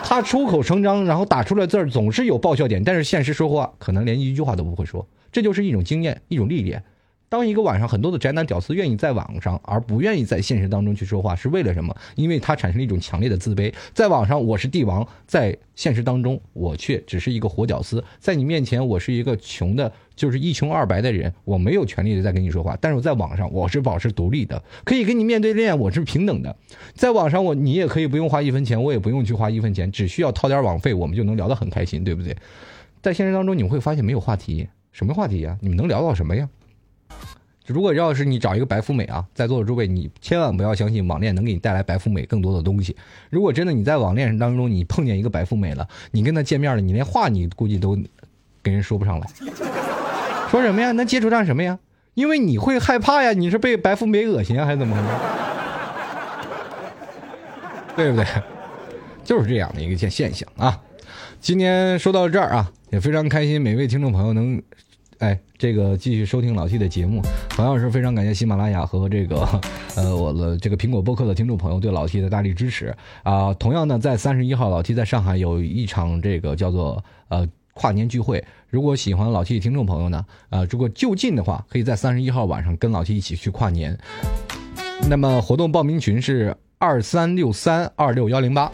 S6: 他出口成章，然后打出来字儿总是有爆笑点，但是现实说话可能连一句话都不会说。这就是一种经验，一种历练。当一个晚上很多的宅男屌丝愿意在网上，而不愿意在现实当中去说话，是为了什么？因为他产生了一种强烈的自卑。在网上我是帝王，在现实当中我却只是一个活屌丝。在你面前我是一个穷的，就是一穷二白的人，我没有权利的在跟你说话。但是我在网上我是保持独立的，可以跟你面对面，我是平等的。在网上我你也可以不用花一分钱，我也不用去花一分钱，只需要掏点网费，我们就能聊得很开心，对不对？在现实当中你会发现没有话题，什么话题呀？你们能聊到什么呀？如果要是你找一个白富美啊，在座的诸位，你千万不要相信网恋能给你带来白富美更多的东西。如果真的你在网恋当中你碰见一个白富美了，你跟她见面了，你连话你估计都跟人说不上来，说什么呀？能接触上什么呀？因为你会害怕呀，你是被白富美恶心啊，还是怎么？对不对？就是这样的一个现现象啊。今天说到这儿啊，也非常开心，每位听众朋友能。哎，这个继续收听老 T 的节目，同样是非常感谢喜马拉雅和这个 呃我的这个苹果播客的听众朋友对老 T 的大力支持啊。同样呢，在三十一号，老 T 在上海有一场这个叫做呃跨年聚会。如果喜欢老 T 的听众朋友呢，呃，如果就近的话，可以在三十一号晚上跟老 T 一起去跨年。那么活动报名群是二三六三二六幺零八。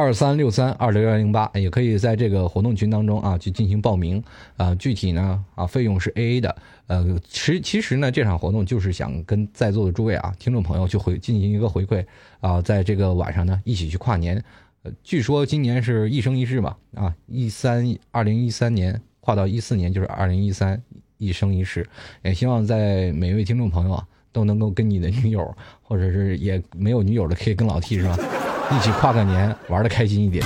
S6: 二三六三二六幺零八，也可以在这个活动群当中啊去进行报名啊。具体呢啊费用是 A A 的。呃，其其实呢这场活动就是想跟在座的诸位啊听众朋友去回进行一个回馈啊，在这个晚上呢一起去跨年。呃，据说今年是一生一世嘛啊，一三二零一三年跨到一四年就是二零一三一生一世。也希望在每位听众朋友啊都能够跟你的女友，或者是也没有女友的可以跟老 T 是吧？一起跨个年，玩的开心一点。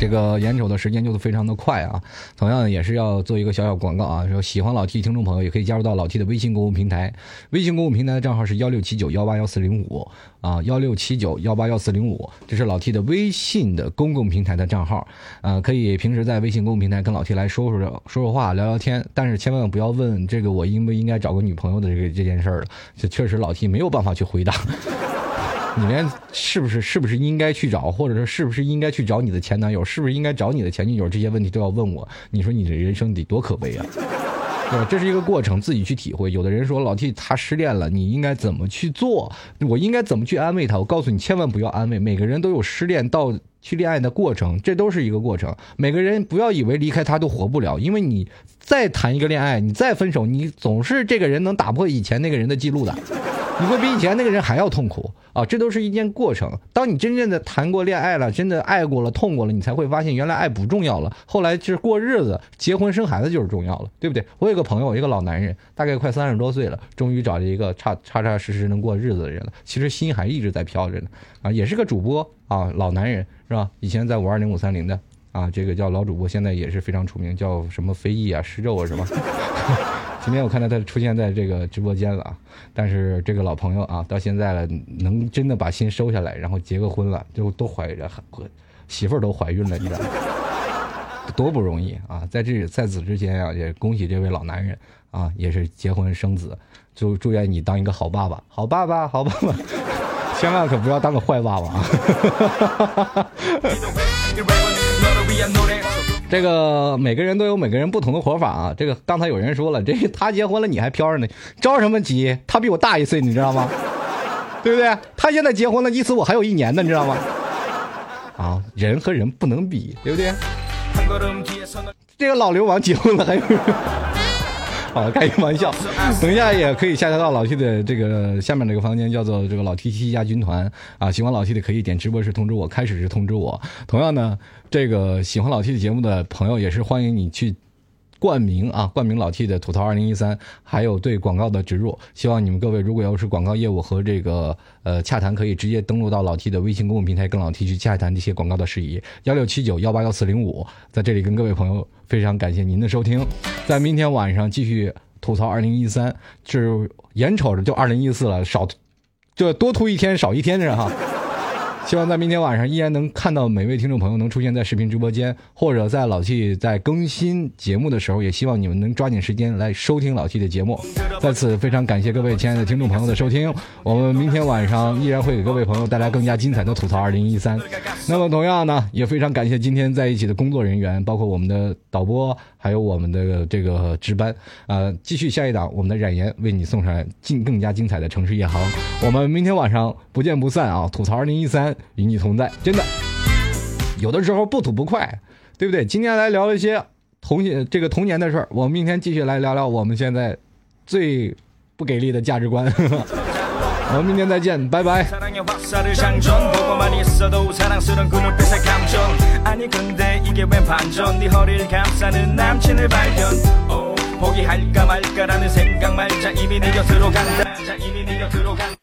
S6: 这个眼瞅的时间就是非常的快啊，同样也是要做一个小小广告啊，说喜欢老 T 听众朋友也可以加入到老 T 的微信公共平台，微信公共平台的账号是幺六七九幺八幺四零五啊，幺六七九幺八幺四零五，这是老 T 的微信的公共平台的账号啊，可以平时在微信公共平台跟老 T 来说说说说话聊聊天，但是千万不要问这个我应不应该找个女朋友的这个这件事儿了，这确实老 T 没有办法去回答。你连是不是是不是应该去找，或者说是不是应该去找你的前男友，是不是应该找你的前女友，这些问题都要问我。你说你的人生得多可悲啊！对吧？这是一个过程，自己去体会。有的人说老 T 他失恋了，你应该怎么去做？我应该怎么去安慰他？我告诉你，千万不要安慰。每个人都有失恋到去恋爱的过程，这都是一个过程。每个人不要以为离开他都活不了，因为你再谈一个恋爱，你再分手，你总是这个人能打破以前那个人的记录的。你会比以前那个人还要痛苦啊！这都是一件过程。当你真正的谈过恋爱了，真的爱过了，痛过了，你才会发现原来爱不重要了。后来就是过日子，结婚生孩子就是重要了，对不对？我有个朋友，一个老男人，大概快三十多岁了，终于找了一个差踏踏实实能过日子的人了。其实心还一直在飘着呢，啊，也是个主播啊，老男人是吧？以前在五二零五三零的啊，这个叫老主播，现在也是非常出名，叫什么飞翼啊、施咒啊什么。今天我看到他出现在这个直播间了啊，但是这个老朋友啊，到现在了，能真的把心收下来，然后结个婚了，就都怀着媳妇儿都怀孕了，你知道吗？多不容易啊！在这在此之前啊，也恭喜这位老男人啊，也是结婚生子，就祝愿你当一个好爸爸，好爸爸，好爸爸，千万可不要当个坏爸爸啊！这个每个人都有每个人不同的活法啊！这个刚才有人说了，这他结婚了你还飘着呢，着什么急？他比我大一岁，你知道吗？对不对？他现在结婚了，意思我还有一年呢，你知道吗？啊，人和人不能比，对不对？这个老流氓结婚了还有。好，开个玩笑。等一下也可以下载到老 T 的这个下面这个房间，叫做这个老 T 七家军团啊。喜欢老 T 的可以点直播时通知我，开始时通知我。同样呢，这个喜欢老 T 的节目的朋友也是欢迎你去冠名啊，冠名老 T 的吐槽二零一三，还有对广告的植入。希望你们各位如果要是广告业务和这个呃洽谈，可以直接登录到老 T 的微信公共平台，跟老 T 去洽谈这些广告的事宜。幺六七九幺八幺四零五，在这里跟各位朋友。非常感谢您的收听，在明天晚上继续吐槽二零一三，就是眼瞅着就二零一四了，少就多吐一天少一天是哈。希望在明天晚上依然能看到每位听众朋友能出现在视频直播间，或者在老 T 在更新节目的时候，也希望你们能抓紧时间来收听老 T 的节目。在此非常感谢各位亲爱的听众朋友的收听，我们明天晚上依然会给各位朋友带来更加精彩的吐槽二零一三。那么同样呢，也非常感谢今天在一起的工作人员，包括我们的导播，还有我们的这个值班。呃，继续下一档，我们的冉岩为你送上进更加精彩的城市夜航。我们明天晚上不见不散啊！吐槽二零一三与你同在，真的，有的时候不吐不快，对不对？今天来聊一些童年这个童年的事儿，我们明天继续来聊聊我们现在最不给力的价值观。我们明天再见，拜拜。
S7: 사랑의 화살을 장전 보고만 있어도 사랑스런 그 눈빛의 감정 아니 근데 이게 웬 반전 네 허리를 감싸는 남친을 발견 어, 포기할까 말까라는 생각 말자 이미 네 곁으로 간다 자 이미 네 곁으로 간다